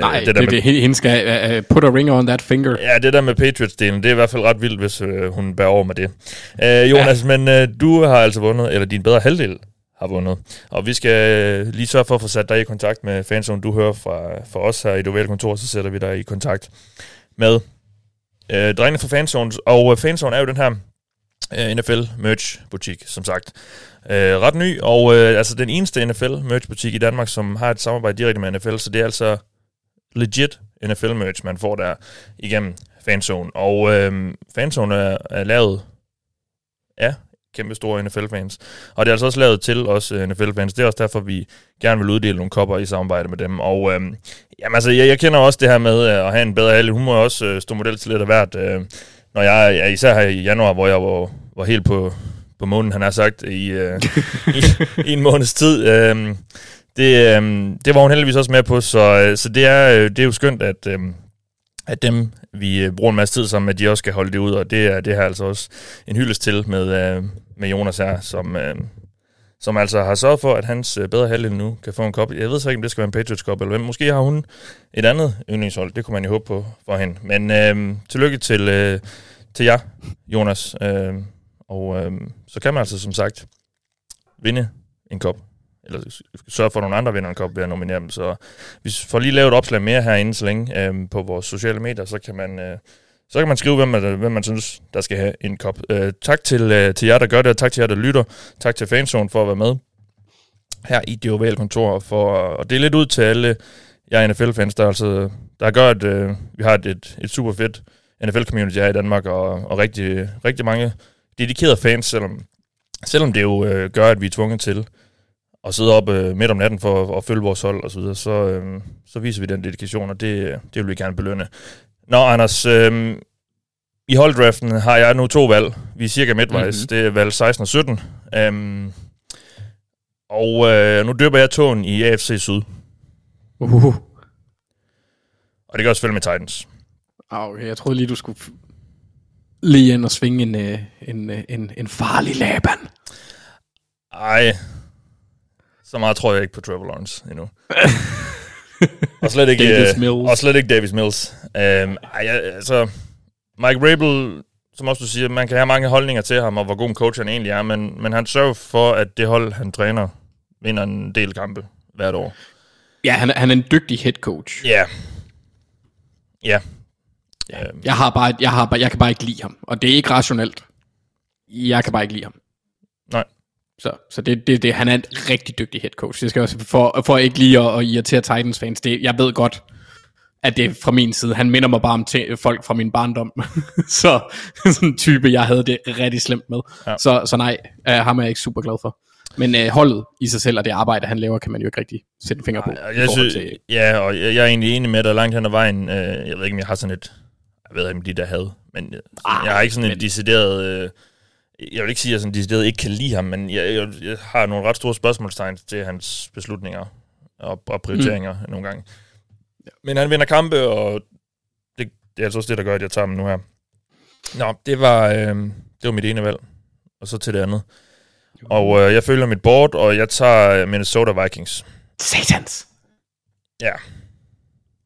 Nej, det, det, der det, med, det hende skal uh, put a ring on that finger. Ja, det der med Patriots-delen, det er i hvert fald ret vildt, hvis uh, hun bærer over med det. Uh, Jonas, ja. men uh, du har altså vundet, eller din bedre halvdel har vundet. Og vi skal lige sørge for at få sat dig i kontakt med fanzone, du hører fra, fra os her i Duvel kontor, så sætter vi dig i kontakt med øh, drengene fra fansonen. Og øh, fanzone er jo den her øh, NFL merch butik, som sagt. Øh, ret ny, og øh, altså den eneste NFL merch butik i Danmark, som har et samarbejde direkte med NFL, så det er altså legit NFL-merch, man får der igennem Fanzone. Og øh, Fanzone er, er lavet af kæmpe store NFL-fans. Og det er altså også lavet til os uh, NFL-fans. Det er også derfor, vi gerne vil uddele nogle kopper i samarbejde med dem. Og øh, jamen, altså, jeg, jeg kender også det her med uh, at have en bedre halv. Hun må også uh, stå model til lidt af hvert. Uh, når jeg, ja, især her i januar, hvor jeg var, var helt på, på månen, han har sagt, i, uh, *laughs* i, i en måneds tid. Uh, det, øh, det var hun heldigvis også med på, så, øh, så det, er, øh, det er jo skønt, at, øh, at dem, vi øh, bruger en masse tid sammen med, de også skal holde det ud, og det er det her altså også en hyldest til med, øh, med Jonas her, som, øh, som altså har sørget for, at hans øh, bedre halvdel nu kan få en kop. Jeg ved så ikke, om det skal være en Patriots Cup eller hvem. Måske har hun et andet yndlingshold. Det kunne man jo håbe på for hende. Men øh, tillykke til, øh, til jer, Jonas. Øh, og øh, så kan man altså som sagt vinde en kop eller sørge for, at nogle andre vinder en kop ved at nominere dem. Så hvis får lige lavet et opslag mere herinde så længe øh, på vores sociale medier, så kan man... Øh, så kan man skrive, hvem man, hvem man synes, der skal have en kop. Øh, tak til, øh, til jer, der gør det, og tak til jer, der lytter. Tak til Fanzone for at være med her i det ovale kontor, for at dele lidt ud til alle jer NFL-fans, der, altså, der gør, at øh, vi har et, et, et super fedt NFL-community her i Danmark, og, og rigtig, rigtig mange dedikerede fans, selvom, selvom det jo øh, gør, at vi er tvunget til og sidde op øh, midt om natten for at følge vores hold og så videre, så, øh, så viser vi den dedikation, og det, det vil vi gerne belønne. Nå, Anders, øh, i holddraften har jeg nu to valg. Vi er cirka midtvejs. Mm-hmm. Det er valg 16 og 17. Um, og øh, nu døber jeg tåen i AFC Syd. Uh. Og det gør også med Titans. Okay, jeg troede lige, du skulle lige ind og svinge en, øh, en, øh, en, en farlig laban. Ej, så meget tror jeg ikke på Trevor Lawrence endnu. *laughs* og slet ikke, Davis uh, Mills. Og slet ikke Davis Mills. Um, ej, altså, Mike Rabel, som også du siger, man kan have mange holdninger til ham, og hvor god en coach han egentlig er, men, men han sørger for, at det hold, han træner, vinder en del kampe hvert år. Ja, han, han er en dygtig head coach. Ja. Ja. Um, jeg, har bare, jeg, har bare, jeg kan bare ikke lide ham, og det er ikke rationelt. Jeg kan bare ikke lide ham. Nej. Så, så det, det, det, han er en rigtig dygtig head coach. Det skal også, for, for ikke lige at, at irritere Titans fans, det, jeg ved godt, at det er fra min side. Han minder mig bare om t- folk fra min barndom. *laughs* så sådan en type, jeg havde det rigtig slemt med. Ja. Så, så nej, uh, ham er jeg ikke super glad for. Men uh, holdet i sig selv og det arbejde, han laver, kan man jo ikke rigtig sætte en finger på. Ja, jeg synes, til... ja og jeg, jeg er egentlig enig med dig langt hen ad vejen. Uh, jeg ved ikke, om jeg har sådan et... Jeg ved ikke, om de der havde. Men ah, jeg har ikke sådan men... et decideret... Uh, jeg vil ikke sige, at jeg sådan decideret ikke kan lide ham, men jeg, jeg, jeg har nogle ret store spørgsmålstegn til hans beslutninger og, og prioriteringer mm. nogle gange. Men han vinder kampe, og det, det er altså også det, der gør, at jeg tager ham nu her. Nå, det var, øh, det var mit ene valg. Og så til det andet. Og øh, jeg følger mit board, og jeg tager Minnesota Vikings. Satans! Ja.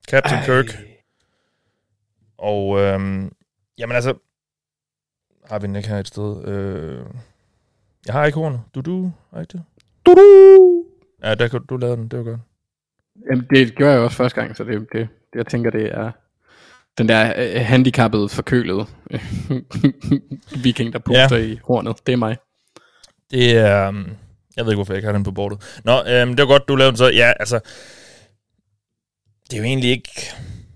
Captain Ej. Kirk. Og øhm, jamen altså, har vi den ikke her et sted? Øh, jeg har ikke hornet. Du, du, har ikke det? Du, du. Ja, der kan du lave den. Det var godt. Jamen, det gjorde jeg også første gang, så det, det, det jeg tænker, det er den der øh, handicappede, forkølede *laughs* viking, der puster ja. i hornet. Det er mig. Det er... Um, jeg ved ikke, hvorfor jeg ikke har den på bordet. Nå, øhm, det var godt, du lavede den så. Ja, altså... Det er jo egentlig ikke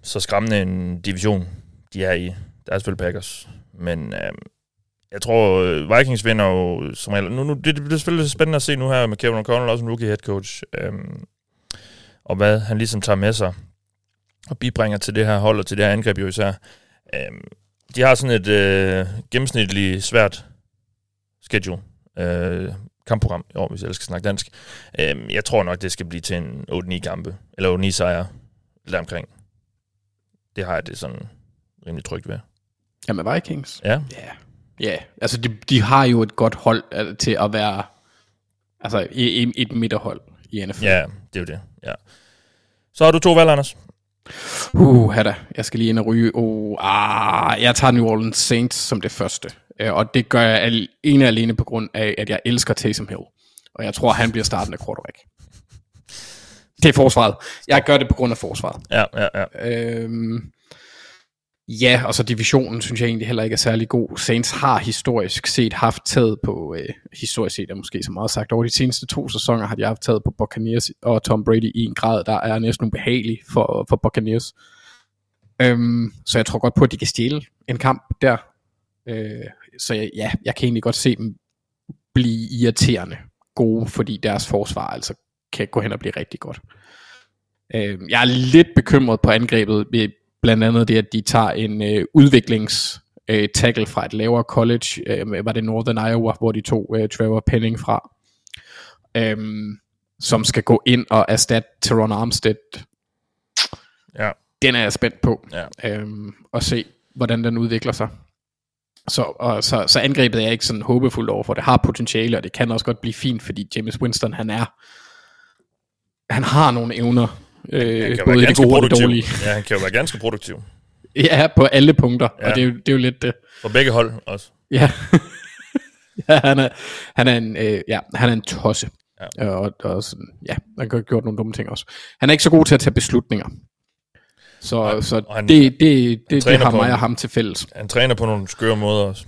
så skræmmende en division, de er i. Der er selvfølgelig Packers. Men øhm, jeg tror, øh, Vikings vinder jo som regel... Nu, nu, det, det bliver selvfølgelig spændende at se nu her med Kevin O'Connell, også en rookie head coach. Øhm, og hvad han ligesom tager med sig og bibringer til det her hold og til det her angreb jo især. Øhm, de har sådan et øh, gennemsnitligt svært schedule, øh, kampprogram år, hvis jeg skal snakke dansk. Øhm, jeg tror nok, det skal blive til en 8-9 kampe, eller 8-9 sejre, eller omkring. Det har jeg det sådan rimelig trygt ved. Jamen, Vikings. Ja, Ja. Ja, altså de, de har jo et godt hold altså, til at være altså i, i, et midterhold i NFL. ja det er jo det. Ja. Så har du to valg, Anders. Uh, da. Jeg skal lige ind og ryge. Uh, ah, jeg tager New Orleans Saints som det første. Uh, og det gør jeg al- ene og alene på grund af, at jeg elsker Taysom Hill. Og jeg tror, han bliver startende quarterback. Det er forsvaret. Jeg gør det på grund af forsvaret. Ja, ja, ja. Øhm, ja, og så divisionen synes jeg egentlig heller ikke er særlig god. Saints har historisk set haft taget på, øh, historisk set er måske så meget sagt, over de seneste to sæsoner har de haft taget på Buccaneers og Tom Brady i en grad, der er næsten ubehagelig for, for Buccaneers. Øhm, så jeg tror godt på, at de kan stjæle en kamp der. Øh, så jeg, ja, jeg kan egentlig godt se dem blive irriterende gode, fordi deres forsvar altså kan gå hen og blive rigtig godt. Øh, jeg er lidt bekymret på angrebet, ved blandt andet det, at de tager en øh, udviklings øh, tackle fra et lavere college, øh, var det Northern Iowa, hvor de tog øh, Trevor Penning fra, øh, som skal gå ind og erstatte Teron Armstead. Ja. Den er jeg spændt på, Ja. øh, og se, hvordan den udvikler sig. Så, og, så, så angrebet er jeg ikke sådan håbefuld over for. Det har potentiale, og det kan også godt blive fint, fordi James Winston, han er han har nogle evner, øh, både i det gode og det produktiv. dårlige. Ja, han kan jo være ganske produktiv. Ja, på alle punkter, ja. Og det er, jo, det er jo lidt det. For begge hold også. Ja, *laughs* ja han, er, han, er en, øh, ja, han er en tosse. Ja. Ja. Og, og sådan, ja, han har gjort nogle dumme ting også. Han er ikke så god til at tage beslutninger. Så, Og- så han- det, det, det, det har på mig en- og ham til fælles. Han træner på nogle skøre måder også.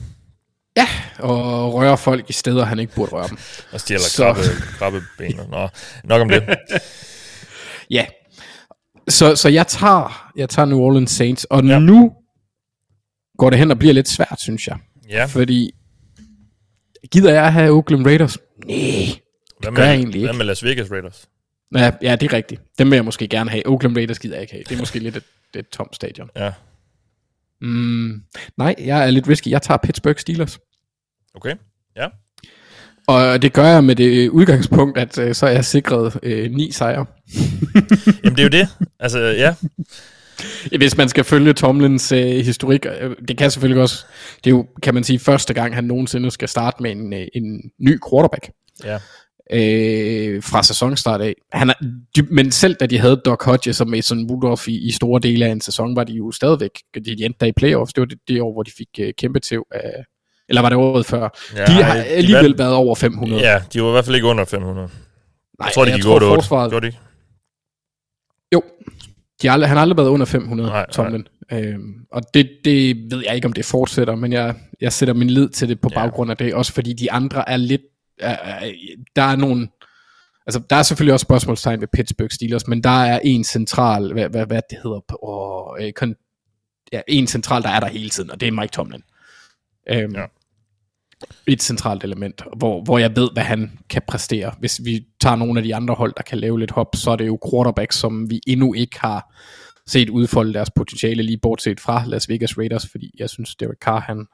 Ja, og rører folk i steder, han ikke burde røre dem. Og stjæler krabbe, krabbeben. Nå, nok om det. *laughs* Ja. Så, så jeg tager jeg tager New Orleans Saints, og Ja. nu går det hen og bliver lidt svært, synes jeg. Ja, Fordi, gider jeg have Oakland Raiders? Nej. hvad gør jeg egentlig hvad ikke. med Las Vegas Raiders? Ja, ja, det er rigtigt. Dem vil jeg måske gerne have. Oakland Raiders gider jeg ikke have. Det er måske lidt et, et tomt stadion. Ja, Mm, nej, jeg er lidt risky. Jeg tager Pittsburgh Steelers. okay. Ja, Og det gør jeg med det udgangspunkt, at øh, så er jeg sikret øh, ni sejre. *laughs* Jamen det er jo det. Altså, ja. Hvis man skal følge Tomlins øh, historik, øh, det kan selvfølgelig også, det er jo, kan man sige, første gang han nogensinde skal starte med en, øh, en ny quarterback Ja, øh, fra sæsonstart af. Han er, de, men selv da de havde Doc Hodges og Mason Rudolph i, i store dele af en sæson, var de jo stadigvæk, de endte der i playoffs, det var det, det år, hvor de fik øh, kæmpe tæv af, eller var det året før? Ja, de har de alligevel vandt- været over 500. ja, de var i hvert fald ikke under 500. Nej, Jeg tror, de jeg gik tror, 8 8. forsvaret- Gjorde de? Jo, de har aldrig, han har aldrig været under 500, Nej, nej, Tomlin. Øhm, og det, det ved jeg ikke, om det fortsætter, men jeg, jeg sætter min lid til det på Ja. baggrund af det, også fordi de andre er lidt, er, er, der er nogle, altså der er selvfølgelig også spørgsmålstegn ved Pittsburgh Steelers, men der er en central, hvad, hvad, hvad det hedder, på, åh, øh, kon, ja, en central, der er der hele tiden, og det er Mike Tomlin. Øhm, Ja. Et centralt element, hvor, hvor jeg ved, hvad han kan præstere. Hvis vi tager nogle af de andre hold, der kan lave lidt hop, så er det jo quarterbacks, som vi endnu ikke har set udfolde deres potentiale, lige bortset fra Las Vegas Raiders, fordi jeg synes, Derek Carr, han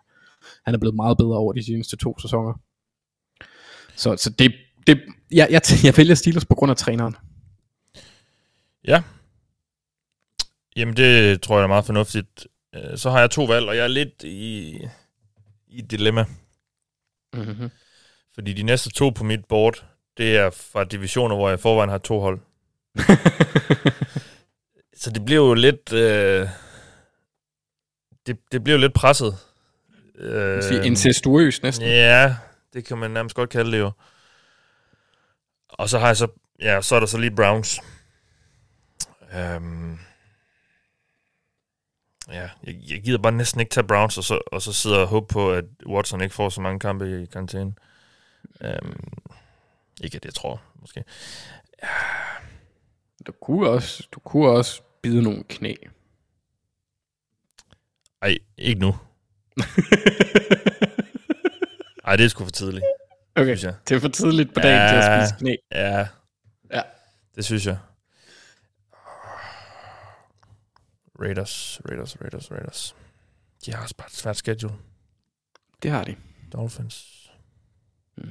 Han er blevet meget bedre over de seneste to sæsoner. Så, så det, det jeg, jeg, *laughs* jeg vælger Steelers på grund af træneren. Ja. Jamen, det tror jeg er meget fornuftigt. Øh, så har jeg to valg, og jeg er lidt i, i et dilemma. Mm-hmm. Fordi de næste to på mit board, det er fra divisioner, hvor jeg i forvejen har to hold. *laughs* Så det bliver jo lidt... Øh, det, det bliver jo lidt presset. Øh, Sige incestuøs næsten. Ja, det kan man nærmest godt kalde det jo. Og så har jeg så... Ja, så er der så lige Browns. Øhm, ja, jeg, jeg gider bare næsten ikke tage Browns, og så, og så sidder og håbe på, at Watson ikke får så mange kampe i karantæne. Øhm, ikke at jeg tror, måske. Du kunne også, du kunne også bide nogle knæ. Ej, ikke nu. *laughs* Ej, det er sgu for tidligt, Okay, det er for tidligt på dagen til at Ja. spise knæ. Ja, Ja. det synes jeg. Raiders, Raiders, Raiders, Raiders. De har også bare et svært schedule. Det har de. Dolphins. Mm.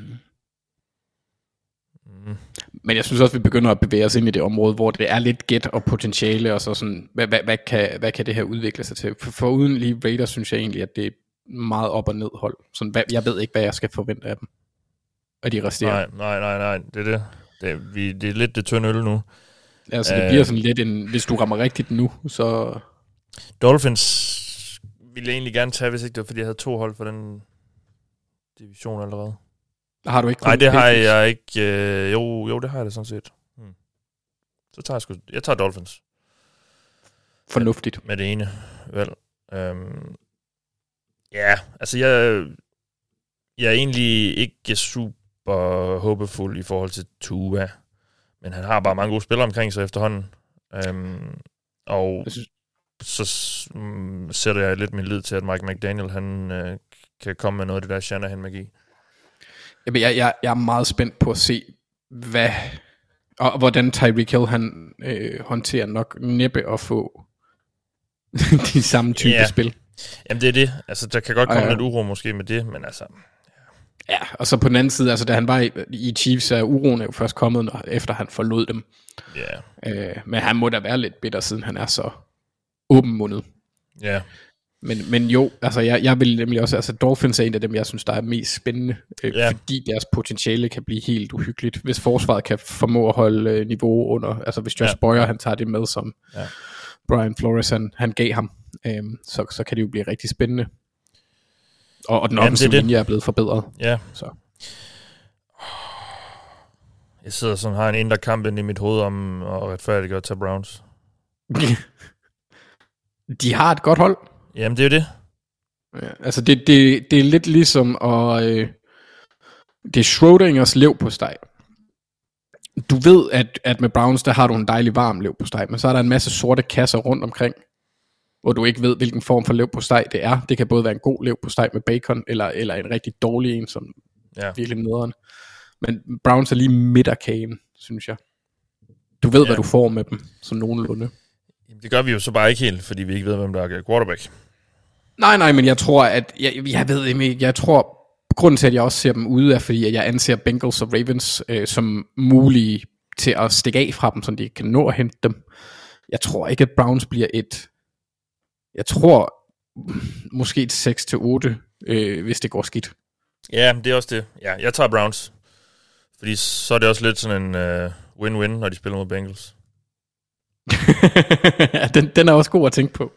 Mm. Men jeg synes også, vi begynder at bevæge os ind i det område, hvor det er lidt gæt og potentiale, og så sådan, hvad, hvad, hvad, kan, hvad kan det her udvikle sig til? For, for uden lige Raiders, synes jeg egentlig, at det er meget op og ned hold. Sådan, hvad, jeg ved ikke, hvad jeg skal forvente af dem. Af de resterende. Nej, nej, nej, nej, det er det. Det er, vi, det er lidt det tynde øl nu. Altså, det Øh. bliver sådan lidt en, hvis du rammer rigtigt nu, så... Dolphins ville jeg egentlig gerne tage, hvis ikke det var, fordi jeg havde to hold for den division allerede. Har du ikke Nej, det har jeg ikke. Øh, jo, jo, det har jeg da sådan set. Hmm. Så tager jeg sgu... Jeg tager Dolphins Fornuftigt. med det ene valg. Øhm, ja, altså jeg, jeg er egentlig ikke super håbefuld i forhold til Tua, men han har bare mange gode spillere omkring sig efterhånden. Øhm, og Jeg synes- så mm, sætter jeg lidt min lid til, at Mike McDaniel han, øh, kan komme med noget af det der Shanahan-magi. Jamen, jeg, jeg, jeg er meget spændt på at se, hvad, og, hvordan Tyreek Hill han øh, håndterer nok næppe at få *laughs* de samme type Ja. spil. Jamen det er det. Altså der kan godt komme Ja, ja. lidt uro måske med det, men altså... Ja, og så på den anden side, altså da han var i, i Chiefs, er uroen er jo først kommet, når, efter han forlod dem. Ja, Øh, men han må da være lidt bitter, siden han er så åbenmundet. ja. Men, men jo, altså jeg, jeg vil nemlig også, altså Dolphins er en af dem, jeg synes, der er mest spændende, øh, Ja. fordi deres potentiale kan blive helt uhyggeligt, hvis forsvaret kan formå at holde øh, niveau under, altså hvis Josh Ja. Boyer, han tager det med, som Ja. Brian Flores, han, han gav ham, øh, så, så kan det jo blive rigtig spændende. Og, og den Jamen, offensive det er det. linje er blevet forbedret. Ja. Så. Jeg sidder sådan har en indre kamp inde i mit hoved om at retfærdiggøre til Browns. *laughs* De har et godt hold. Jamen, det er jo det. Ja, altså det, det, det er lidt ligesom at... Øh, det er Schrodingers lev på steg. Du ved, at, at med Browns, der har du en dejlig varm lev på steg, men så er der en masse sorte kasser rundt omkring, hvor du ikke ved, hvilken form for lev på steg det er. Det kan både være en god lev på steg med bacon, eller, eller en rigtig dårlig en, som Ja. virkelig nederen. Men Browns er lige midt af kagen, synes jeg. Du ved, ja. hvad du får med dem, som nogenlunde. Det gør vi jo så bare ikke helt, fordi vi ikke ved, hvem der er quarterback. Nej, nej, men jeg tror, at... Jeg, jeg ved ikke, jeg tror... Grunden til, at jeg også ser dem ude, er fordi, at jeg anser Bengals og Ravens øh, som mulige til at stikke af fra dem, så de kan nå at hente dem. Jeg tror ikke, at Browns bliver et... Jeg tror måske et 6-8, øh, hvis det går skidt. Ja, det er også det. Ja, jeg tager Browns. Fordi så er det også lidt sådan en uh, win-win, når de spiller mod Bengals. Ja, *laughs* den, den er også god at tænke på.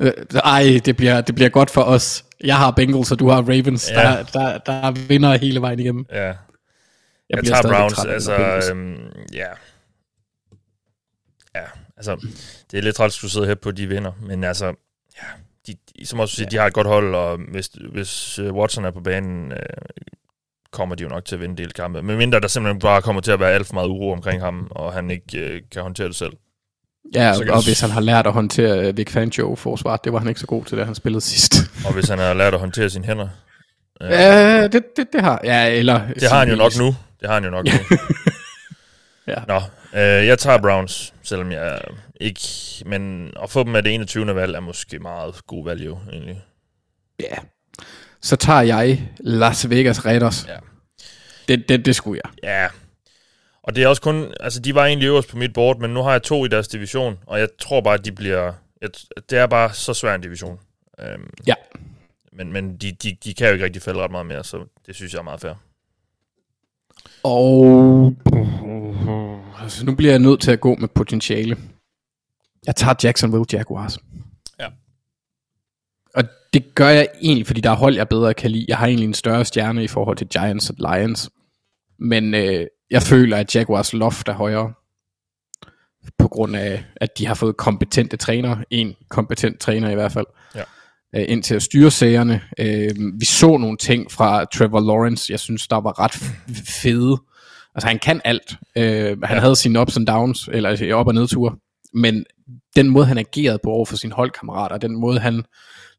Øh, ej, det bliver, det bliver godt for os. Jeg har Bengals, og du har Ravens. Ja. Der, der, der er vinder hele vejen igennem. Ja, jeg, jeg tager Browns. Altså, Bengals. øhm, ja. Ja, altså, det er lidt træt, at skulle sidde her på, de vinder. Men altså, ja, de, de, som også siger, de har et godt hold, og hvis, hvis uh, Watson er på banen, uh, kommer de jo nok til at vinde del kampe. Men mindre der simpelthen bare kommer til at være alt for meget uro omkring ham, og han ikke uh, kan håndtere det selv. Ja, Så og, og hvis han har lært at håndtere øh, Vic Fangio forsvaret, det var han ikke så god til, da han spillede sidst. *laughs* Og hvis han har lært at håndtere sine hænder. Uh, Ja, det, det, det har Ja, eller... det har han jo nok nu. Det har han jo nok nu. *laughs* Ja. Nå, øh, jeg tager Browns, selvom jeg ikke... Men at få dem af det 21. valg er måske meget god value, egentlig. Ja. så tager jeg Las Vegas Raiders. Ja. Det, det, det skulle jeg. Ja. Og det er også kun... Altså, de var egentlig øverst på mit board, men nu har jeg to i deres division, og jeg tror bare, at de bliver... Jeg, det er bare så svær en division. Øhm, Ja. men men de, de, de kan jo ikke rigtig falde ret meget mere, så det synes jeg er meget fair. Og altså, nu bliver jeg nødt til at gå med potentiale. Jeg tager Jacksonville Jaguars. Ja. Og det gør jeg egentlig, fordi der er hold, jeg bedre kan lide. Jeg har egentlig en større stjerne i forhold til Giants og Lions. Men øh, jeg føler, at Jaguars loft er højere. På grund af, at de har fået kompetente trænere. En kompetent træner i hvert fald. Ja. Øh, ind til at styre sagerne. Øh, vi så nogle ting fra Trevor Lawrence, jeg synes, der var ret fede. Altså, han kan alt. Øh, han ja. havde sine ups and downs, eller altså, op- og nedture. Men den måde, han agerede på over for sine holdkammerater, den måde, han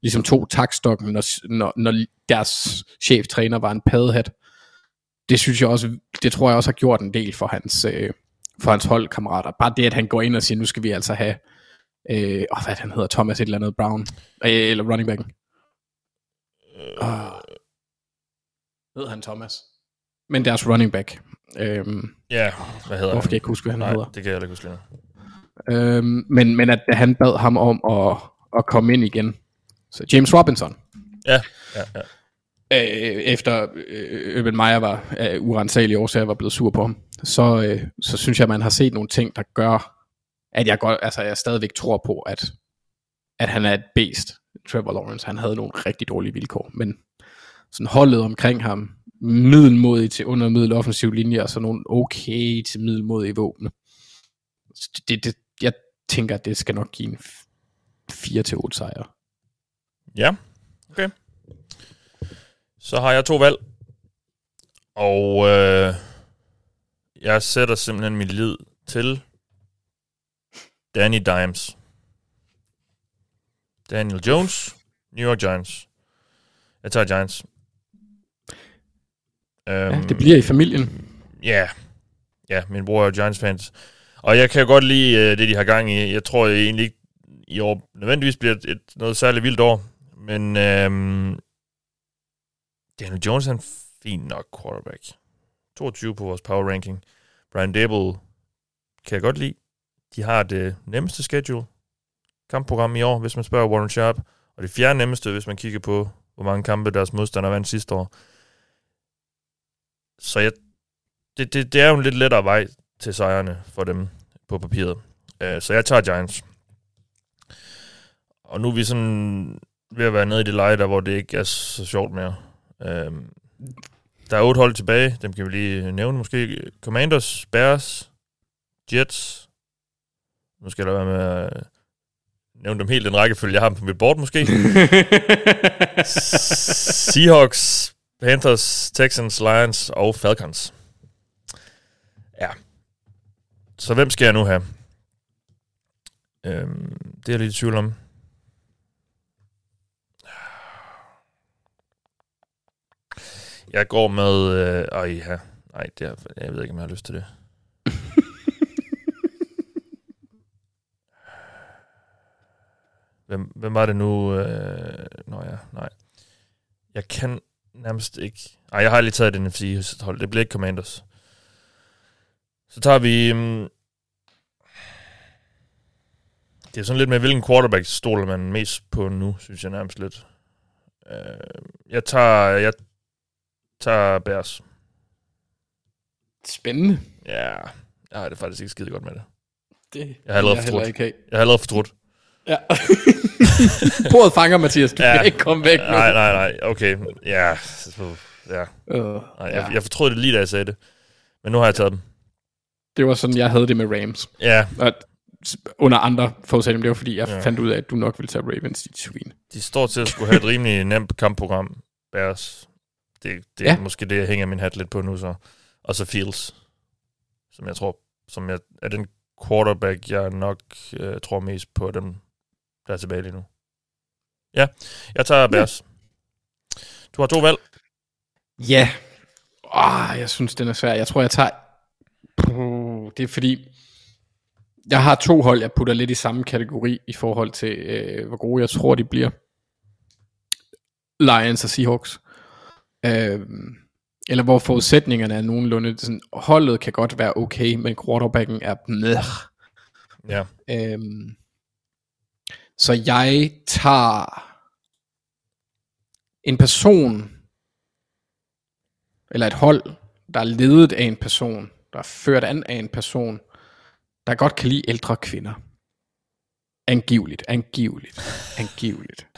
ligesom tog takstokken, når, når, når deres cheftræner var en paddehat, det synes jeg også, det tror jeg også har gjort en del for hans, øh, for hans holdkammerater. Bare det, at han går ind og siger, nu skal vi altså have, øh, åh, hvad han hedder, Thomas et eller andet Brown, øh, eller running backen. Øh. Ved han Thomas? Men deres running back. Øhm, Ja, hvad hedder hvorfor kan jeg ikke huske, hvad han Nej, hedder? det kan jeg ikke huske. Øhm, men, men at han bad ham om at, at komme ind igen. Så James Robinson. Ja, ja, ja. Øh, efter øh, Urban Meyer var af urensagelige årsager var blevet sur på ham, så, øh, så synes jeg, at man har set nogle ting, der gør, at jeg, godt, altså, jeg stadigvæk tror på, at, at han er et beast. Trevor Lawrence, han havde nogle rigtig dårlige vilkår, men sådan holdet omkring ham, middelmodig til under middel offensiv linje, og så nogle okay til middelmodige våben. Det, det, jeg tænker, at det skal nok give en 4-8 sejre. Ja, okay. Så har jeg to valg. Og øh, jeg sætter simpelthen min lid til Danny Dimes. Daniel Jones, New York Giants. Jeg tager Giants. Um, Ja, det bliver i familien. Ja, ja, min bror er jo Giants-fans. Og jeg kan jo godt lide øh, det, de har gang i. Jeg tror egentlig ikke, i år nødvendigvis bliver et, et noget særligt vildt år. Men øhm, Daniel Jones er en fin nok quarterback. 22 på vores power ranking. Brian Dable kan jeg godt lide. De har det nemmeste schedule kampprogram i år, hvis man spørger Warren Sharp. Og det fjerde nemmeste, hvis man kigger på, hvor mange kampe deres modstander vandt sidste år. Så jeg, det, det, det er jo en lidt lettere vej til sejrene for dem på papiret. Uh, så jeg tager Giants. Og nu er vi sådan ved at være nede i det leje, der hvor det ikke er så sjovt mere. Uh, der er otte hold tilbage. Dem kan vi lige nævne måske. Commanders, Bears, Jets. Nu skal der være med at nævne dem helt den rækkefølge, jeg har dem på mit board måske. *laughs* Seahawks, Panthers, Texans, Lions og Falcons. Ja. Så hvem skal jeg nu have? Øhm, det er jeg lidt i tvivl om. Jeg går med... Øh, ej, ja. Nej, det er, jeg ved ikke, om jeg har lyst til det. hvem, hvem var det nu? Øh, nå ja, nej. Jeg kan nærmest ikke... Ej, jeg har lige taget den NFC-hold. Det bliver ikke Commanders. Så tager vi... Um, det er sådan lidt med, hvilken quarterback stoler man mest på nu, synes jeg nærmest lidt. Uh, jeg tager... Jeg tager Bears. Spændende. Ja, jeg har det faktisk ikke skide godt med det. Det Jeg har allerede jeg fortrudt. ikke have. Jeg har allerede fortrudt. Ja. *laughs* Bordet fanger, Mathias. Du ja. kan ikke komme væk nu. Nej, nej, nej. Okay. Ja. ja. Øh, Nej, jeg, ja. jeg fortrød det lige, da jeg sagde det. Men nu har jeg taget dem. Det var sådan, jeg havde det med Rams. Ja, Og under andre forudsætninger, det var fordi, jeg Ja. ja. fandt ud af, at du nok ville tage Ravens, dit svin. de står til at skulle have et rimelig nemt kampprogram. Bears. Det, det er Ja. måske det, jeg hænger min hat lidt på nu så. Og så Fields. Som jeg tror, som jeg, er den quarterback, jeg nok øh, tror mest på dem, der er tilbage lige nu. Ja, jeg tager Bears. Du har to valg. Ja. Oh, jeg synes, den er svær. Jeg tror, jeg tager... Puh, Det er fordi, jeg har to hold, jeg putter lidt i samme kategori i forhold til, øh, hvor gode jeg tror, de bliver. Lions og Seahawks. Øh, eller hvor forudsætningerne er nogenlunde, sådan, holdet kan godt være okay, men quarterbacken er bleh. Ja. Øhm, så jeg tager en person, eller et hold, der er ledet af en person, der er ført an af en person, der godt kan lide ældre kvinder. Angiveligt, angiveligt, angiveligt. *laughs*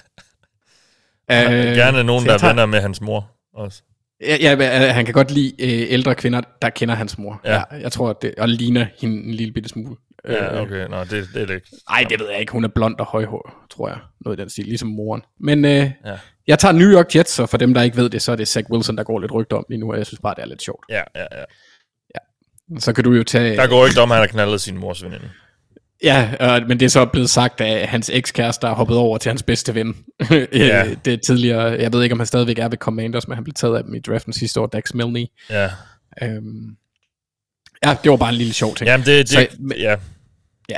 Øh, Gerne nogen, der tager- venner med hans mor også. Ja, ja, øh, han kan godt lide øh, ældre kvinder, der kender hans mor. Ja. Ja. jeg tror, at det, og ligner hende en lille bitte smule. Ja, Øh, okay. Nå, det, det er det ikke. Ej, det ved jeg ikke. Hun er blond og højhår, tror jeg. Noget i den stil, ligesom moren. Men øh, Ja. jeg tager New York Jets, og for dem, der ikke ved det, så er det Zach Wilson, der går lidt rygter om lige nu, og jeg synes bare, det er lidt sjovt. Ja, ja, ja. Så kan du jo tage... Der går ikke om, at han har knaldet sin mors veninde. Ja, øh, men det er så blevet sagt af hans ekskæreste, der er hoppet over til hans bedste ven. *laughs* Ja. Det er tidligere, jeg ved ikke, om han stadigvæk er ved Commanders, men han blev taget af dem i draften sidste år, Dax Milne. Ja. Øhm, ja, det var bare en lille sjov ting. Jamen, det, Så- det, ja. Ja.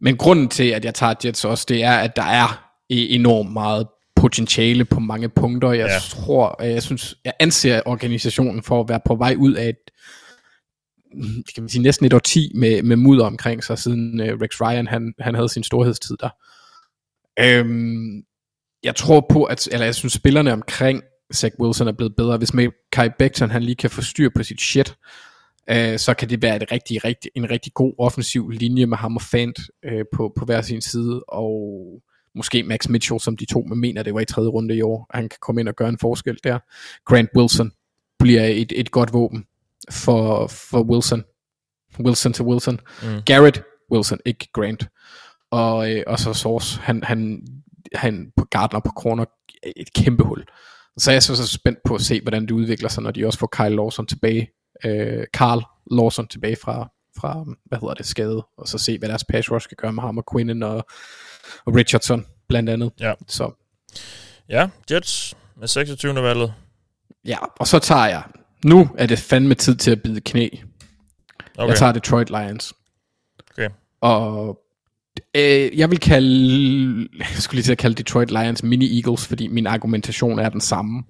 Men grunden til, at jeg tager Jets også, det er, at der er e- enormt meget potentiale på mange punkter. Jeg Ja. tror, jeg synes, jeg anser organisationen for at være på vej ud af et, kan man sige, næsten et årti med, med mudder omkring sig, siden øh, Rex Ryan, han, han havde sin storhedstid der. Øhm, jeg tror på, at, eller jeg synes, spillerne omkring Zach Wilson er blevet bedre. Hvis med Kai Becton, han lige kan få styr på sit shit, øh, så kan det være et rigtig, rigtig, en rigtig god offensiv linje med ham og Fant øh, på, på hver sin side, og måske Max Mitchell, som de to med mener, det var i tredje runde i år, han kan komme ind og gøre en forskel der. Grant Wilson bliver et, et godt våben for, for Wilson. Wilson til Wilson. Mm. Garrett Wilson, ikke Grant. Og, øh, og så Source, han, han, han på Gardner på corner, et kæmpe hul. Så jeg er så, så spændt på at se, hvordan det udvikler sig, når de også får Kyle Lawson tilbage, øh, Carl Lawson tilbage fra, fra, hvad hedder det, skade, og så se, hvad deres pass rush kan gøre med ham og Quinnen og, og Richardson, blandt andet. Ja. Så Ja, Jets med 26. valget. ja, og så tager jeg, nu er det fandme tid til at bide knæ. Okay. Jeg tager Detroit Lions. Okay. Og øh, jeg vil kalde, jeg skulle lige til at kalde Detroit Lions mini Eagles, fordi min argumentation er den samme.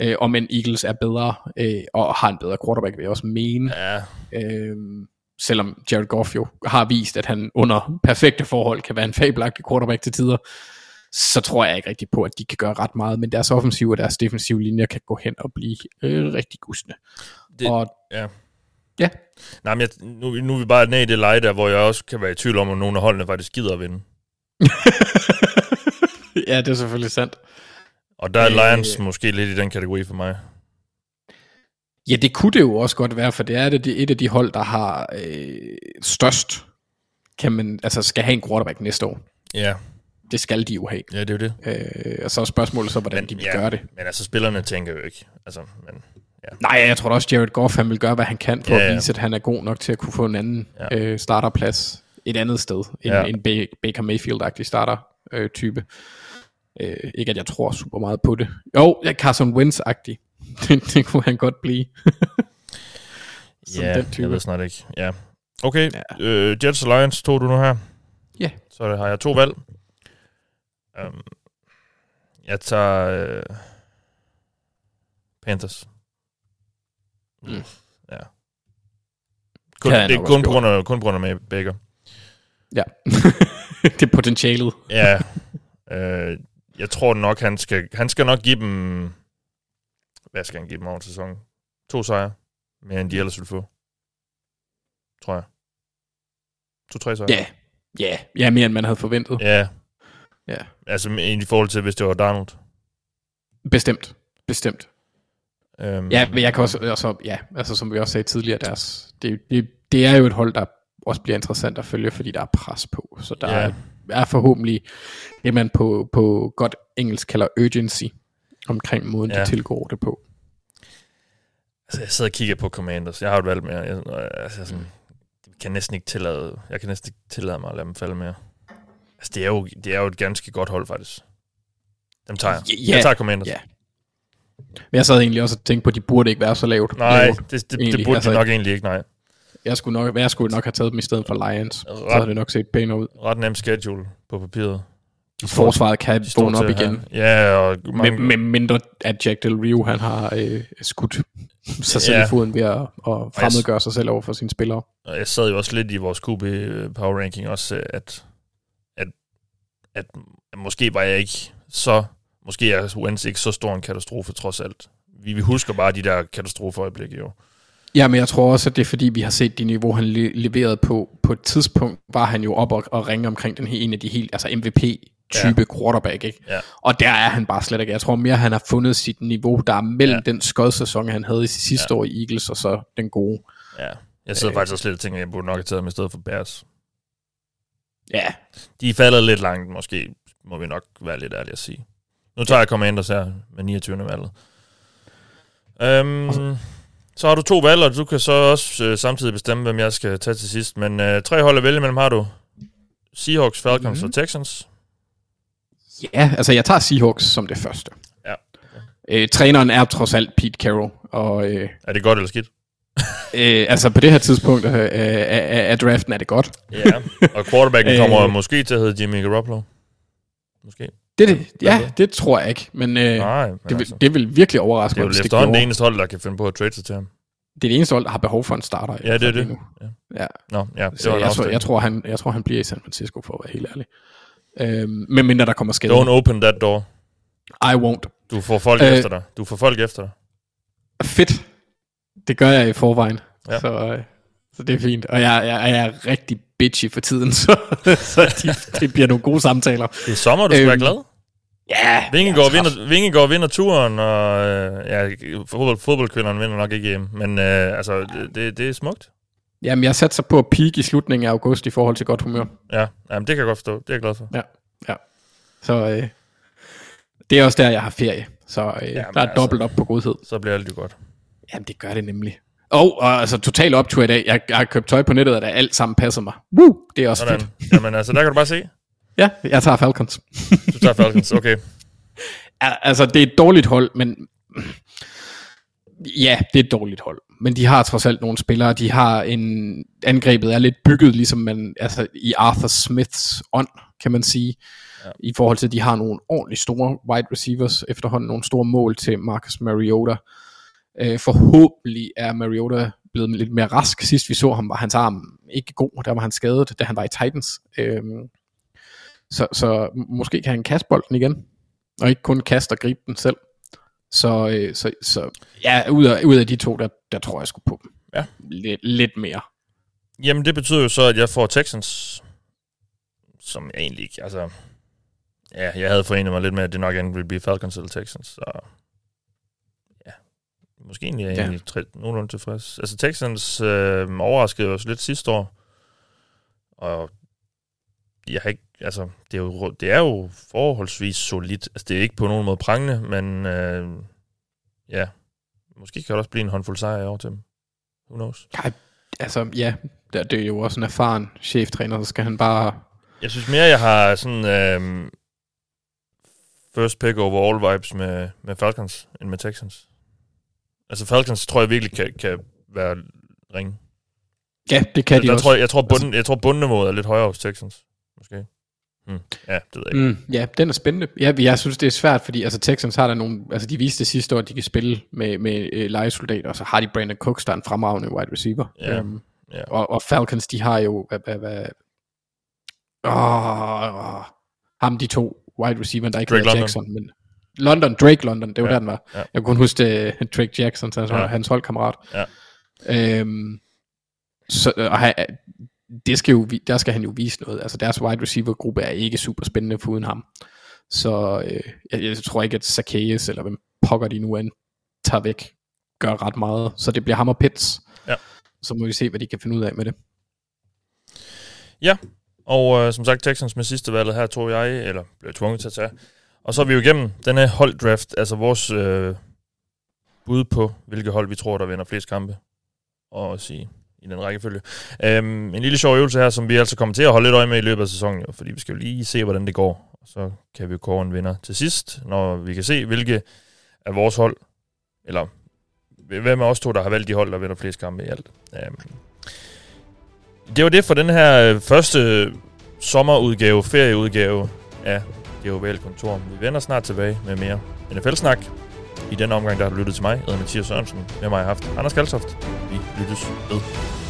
Øh, om en Eagles er bedre, øh, og har en bedre quarterback, vil jeg også mene. Ja, Øh, selvom Jared Goff jo har vist, at han under perfekte forhold kan være en fabelagtig quarterback til tider, så tror jeg ikke rigtig på, at de kan gøre ret meget, men deres offensive og deres defensive linjer kan gå hen og blive øh, rigtig gusne. det, Og ja. ja, Nej, men jeg, nu, nu er vi bare nede i det leje der, hvor jeg også kan være i tvivl om, om nogle af holdene faktisk gider at vinde. *laughs* ja, det er selvfølgelig sandt. Og der er Øh. Lions måske lidt i den kategori for mig. Ja, det kunne det jo også godt være, for det er det, det er et af de hold, der har øh, størst, kan man, altså skal have en quarterback næste år. Ja, Det skal de jo have. ja det er jo det. Øh, og så er spørgsmålet så, hvordan de vil ja, gøre det. Men altså, spillerne tænker jo ikke. Altså, men, Nej, jeg tror da også, Jared Goff han vil gøre, hvad han kan for Ja, ja, ja. at vise, at han er god nok til at kunne få en anden Ja. ja. øh, starterplads et andet sted, end Ja. ja. en Ba- Baker Mayfield-agtig starter-type. Øh, ikke at jeg tror super meget på det. Jo, ja, Carson Wentz-agtig. *laughs* det, det kunne han godt blive. *laughs* Ja, den jeg type. ved snart ikke. Ja. Okay, Ja. Øh, Jets og Lions tog du nu her. Ja. Så har jeg to valg. Um, jeg tager øh, Panthers. Mm. Ja. Kun, Kan det er kun på, grund af, kun på grund af med Baker. Ja, *laughs* det er potentialet. Ja. øh, jeg tror nok, han skal, han skal nok give dem... Hvad skal han give dem over sæsonen? To sejre. Mere end de ellers ville få. Tror jeg. To-tre sejre. Ja, ja, ja, mere end man havde forventet. Ja. Ja. Altså i forhold til, hvis det var Donald. Bestemt, bestemt. Øhm, Ja, men jeg kan også, også ja, altså som vi også sagde tidligere, deres, det, det, det er jo et hold, der også bliver interessant at følge, fordi der er pres på. Så der ja. er, er forhåbentlig det, man på, på godt engelsk kalder urgency, omkring måden. Ja. de tilgår det på. Altså, jeg sidder og kigger på Commanders. Jeg har jo et valg mere. Jeg, altså, sådan, jeg kan næsten ikke tillade, jeg kan næsten ikke tillade mig at lade dem falde mere. Altså, det er jo, det er jo et ganske godt hold, faktisk. Dem tager jeg. Ja, Jeg tager Commanders. ja. Men jeg sad egentlig også og tænkte på, at de burde ikke være så lavt. Nej, lavt. det, det, det egentlig. burde Altså, de nok egentlig ikke, nej. Jeg skulle, nok, jeg skulle nok have taget dem i stedet for Lions. Så Ret. havde det nok set pænere ud. Ret nem schedule på papiret. de står- Forsvaret kan vågne op igen. Ja, og Med, mange, med mindre at Jack Del Rio, han har øh, skudt sig selv Ja. i foden ved at, at fremmedgøre sig selv over for sine spillere. og jeg sad jo også lidt i vores QB Power Ranking også, at, at måske var jeg ikke så, måske er Wentz ikke så stor en katastrofe trods alt. Vi, vi husker bare de der katastrofeøjeblikke jo. Ja, men jeg tror også, at det er fordi, vi har set det niveau, han le- leverede på. På et tidspunkt var han jo op og, og ringe omkring den her en af de helt, altså MVP-type ja. quarterback, ikke? Ja. Og der er han bare slet ikke. Jeg tror mere, han har fundet sit niveau, der er mellem Ja. den skodsæson, han havde i sidste ja. år i Eagles, og så den gode. Ja, jeg sidder øh. faktisk også lidt og tænker, at jeg burde nok have taget dem i stedet for Bears. Ja, De er faldet lidt langt, måske må vi nok være lidt ærlige at sige. Nu tager jeg Commanders her med 29. valget. Øhm, så har du to valg, og du kan så også øh, samtidig bestemme, hvem jeg skal tage til sidst. Men øh, tre hold at vælge mellem har du Seahawks, Falcons mm-hmm. og Texans. ja altså jeg tager Seahawks som det første. Ja. Øh, træneren er trods alt Pete Carroll, og øh, Er det godt eller skidt? Øh, altså på det her tidspunkt øh, af, af, af draften er det godt. Ja, og quarterbacken *laughs* Øh. kommer måske til at hedde Jimmy Garoppolo. Måske. Det, det, ja, det tror jeg ikke, men, øh, Nej, men det, vil, altså, det vil virkelig overraske det er jo mig, hvis det eneste hold, der kan finde på at trade sig til ham. Det er det eneste hold, der har behov for en starter. Ja, det er det. nu. Ja. Ja. Nå, ja, det var jeg, tror, afstemning. jeg, tror, han, jeg tror, han bliver i San Francisco, for at være helt ærlig. Øhm, men mindre der kommer skade. Don't open that door. I won't. Du får folk Øh. efter dig. Du får folk efter dig. Fedt. Det gør jeg i forvejen. Ja. Så, øh, så det er fint. Og jeg, jeg, jeg er rigtig bitchy for tiden, *laughs* så, så de, det bliver nogle gode samtaler. Det er sommer, du skal Øhm, være glad. Ja, Vingegaard, jeg er vinder, Vingegaard vinder turen, og øh, ja, fodbold, fodboldkvinderne vinder nok ikke hjem. Men øh, altså, det, det, det er smukt. Jamen, jeg satser på at peak i slutningen af august i forhold til godt humør. Ja, jamen, det kan jeg godt forstå. Det er jeg glad for. Ja, ja. Så øh, det er også der, jeg har ferie. Så øh, ja, der er altså- dobbelt op på godhed. Så bliver alt jo godt. Jamen, det gør det nemlig. Og, og altså, total optur i dag. Jeg, jeg har købt tøj på nettet, og der alt sammen passer mig. Woo! Det er også Sådan. fedt. Jamen altså, der kan du bare se. Ja, jeg tager Falcons. Du tager Falcons. Okay. Altså, det er et dårligt hold, men... Ja, det er et dårligt hold. Men de har trods alt nogle spillere. De har en... Angrebet er lidt bygget, ligesom man... Altså, i Arthur Smiths ånd, kan man sige. Ja. I forhold til, at de har nogle ordentligt store wide receivers. Efterhånden nogle store mål til Marcus Mariota. Øh, forhåbentlig er Mariota blevet lidt mere rask. Sidst vi så ham, var hans arm ikke god. Der var han skadet, da han var i Titans. Øhm, så, så måske kan han kaste bolden igen og ikke kun kaste og gribe den selv. Så, øh, så, så ja, ud af, ud af de to, der, der tror jeg sgu på dem. Ja. Lidt, lidt mere. Jamen, det betyder jo så, at jeg får Texans, som jeg egentlig ikke, altså... Ja, jeg havde forenet mig lidt med, at det nok enten ville blive Falcons eller Texans, så... Måske egentlig er Ja. egentlig tre, nogenlunde tilfreds. Altså, Texans øh, overraskede os lidt sidste år, og jeg har ikke, altså, det er jo, det er jo forholdsvis solidt. Altså, det er ikke på nogen måde prangende, men øh, ja, måske kan det også blive en håndfuld sejr i år til dem. Who knows? Ej, altså, ja, det, er jo også en erfaren cheftræner, så skal han bare... Jeg synes mere, jeg har sådan øhm, first pick over all vibes med, med Falcons end med Texans. Altså Falcons tror jeg virkelig kan, kan være ringe. Ja, det kan de der også. tror jeg, jeg, tror, bunden, jeg tror bundniveauet er lidt højere hos Texans. Måske. Hmm. Ja, det ved jeg ikke. Mm, ja, den er spændende. Ja, jeg synes, det er svært, fordi altså, Texans har der nogle... Altså, de viste sidste år, at de kan spille med, med øh, legesoldater, og så har de Brandon Cooks, der er en fremragende wide receiver. Ja, Øhm, ja. og, og Falcons, de har jo... Hvad, hvad, hvad, åh, ham de to wide receiver, der ikke Drake hedder. Jackson, men... London, Drake London, det var Ja, der, den var. ja. Jeg kunne kun huske uh, Drake Jackson, så han Ja. hans holdkammerat. Ja. Øhm, så, og han, det skal jo, der skal han jo vise noget. Altså deres wide receiver gruppe er ikke super spændende for uden ham. Så øh, jeg, jeg tror ikke, at Zacchaeus, eller hvem pokker de nu end, tager væk, gør ret meget. Så det bliver ham og Pitts. Ja. Så må vi se, hvad de kan finde ud af med det. Ja, og øh, som sagt, Texans med sidste valget her tog jeg, eller blev tvunget til at tage. Og så er vi jo igennem den her holddraft, altså vores øh, bud på, hvilke hold vi tror, der vinder flest kampe. Og også i, i den rækkefølge. Øhm, en lille sjov øvelse her, som vi altså kommer til at holde lidt øje med i løbet af sæsonen, jo, fordi vi skal jo lige se, hvordan det går. Og så kan vi jo kåre en vinder til sidst, når vi kan se, hvilke af vores hold, eller hvem af os to, der har valgt de hold, der vinder flest kampe i alt. Øhm, det var det for den her øh, første sommerudgave, ferieudgave af det ovale kontor. Vi vender snart tilbage med mere NFL-snak. I denne omgang, der har du lyttet til mig, jeg hedder Mathias Sørensen. Med mig har jeg haft Anders Kaltoft. Vi lyttes ved.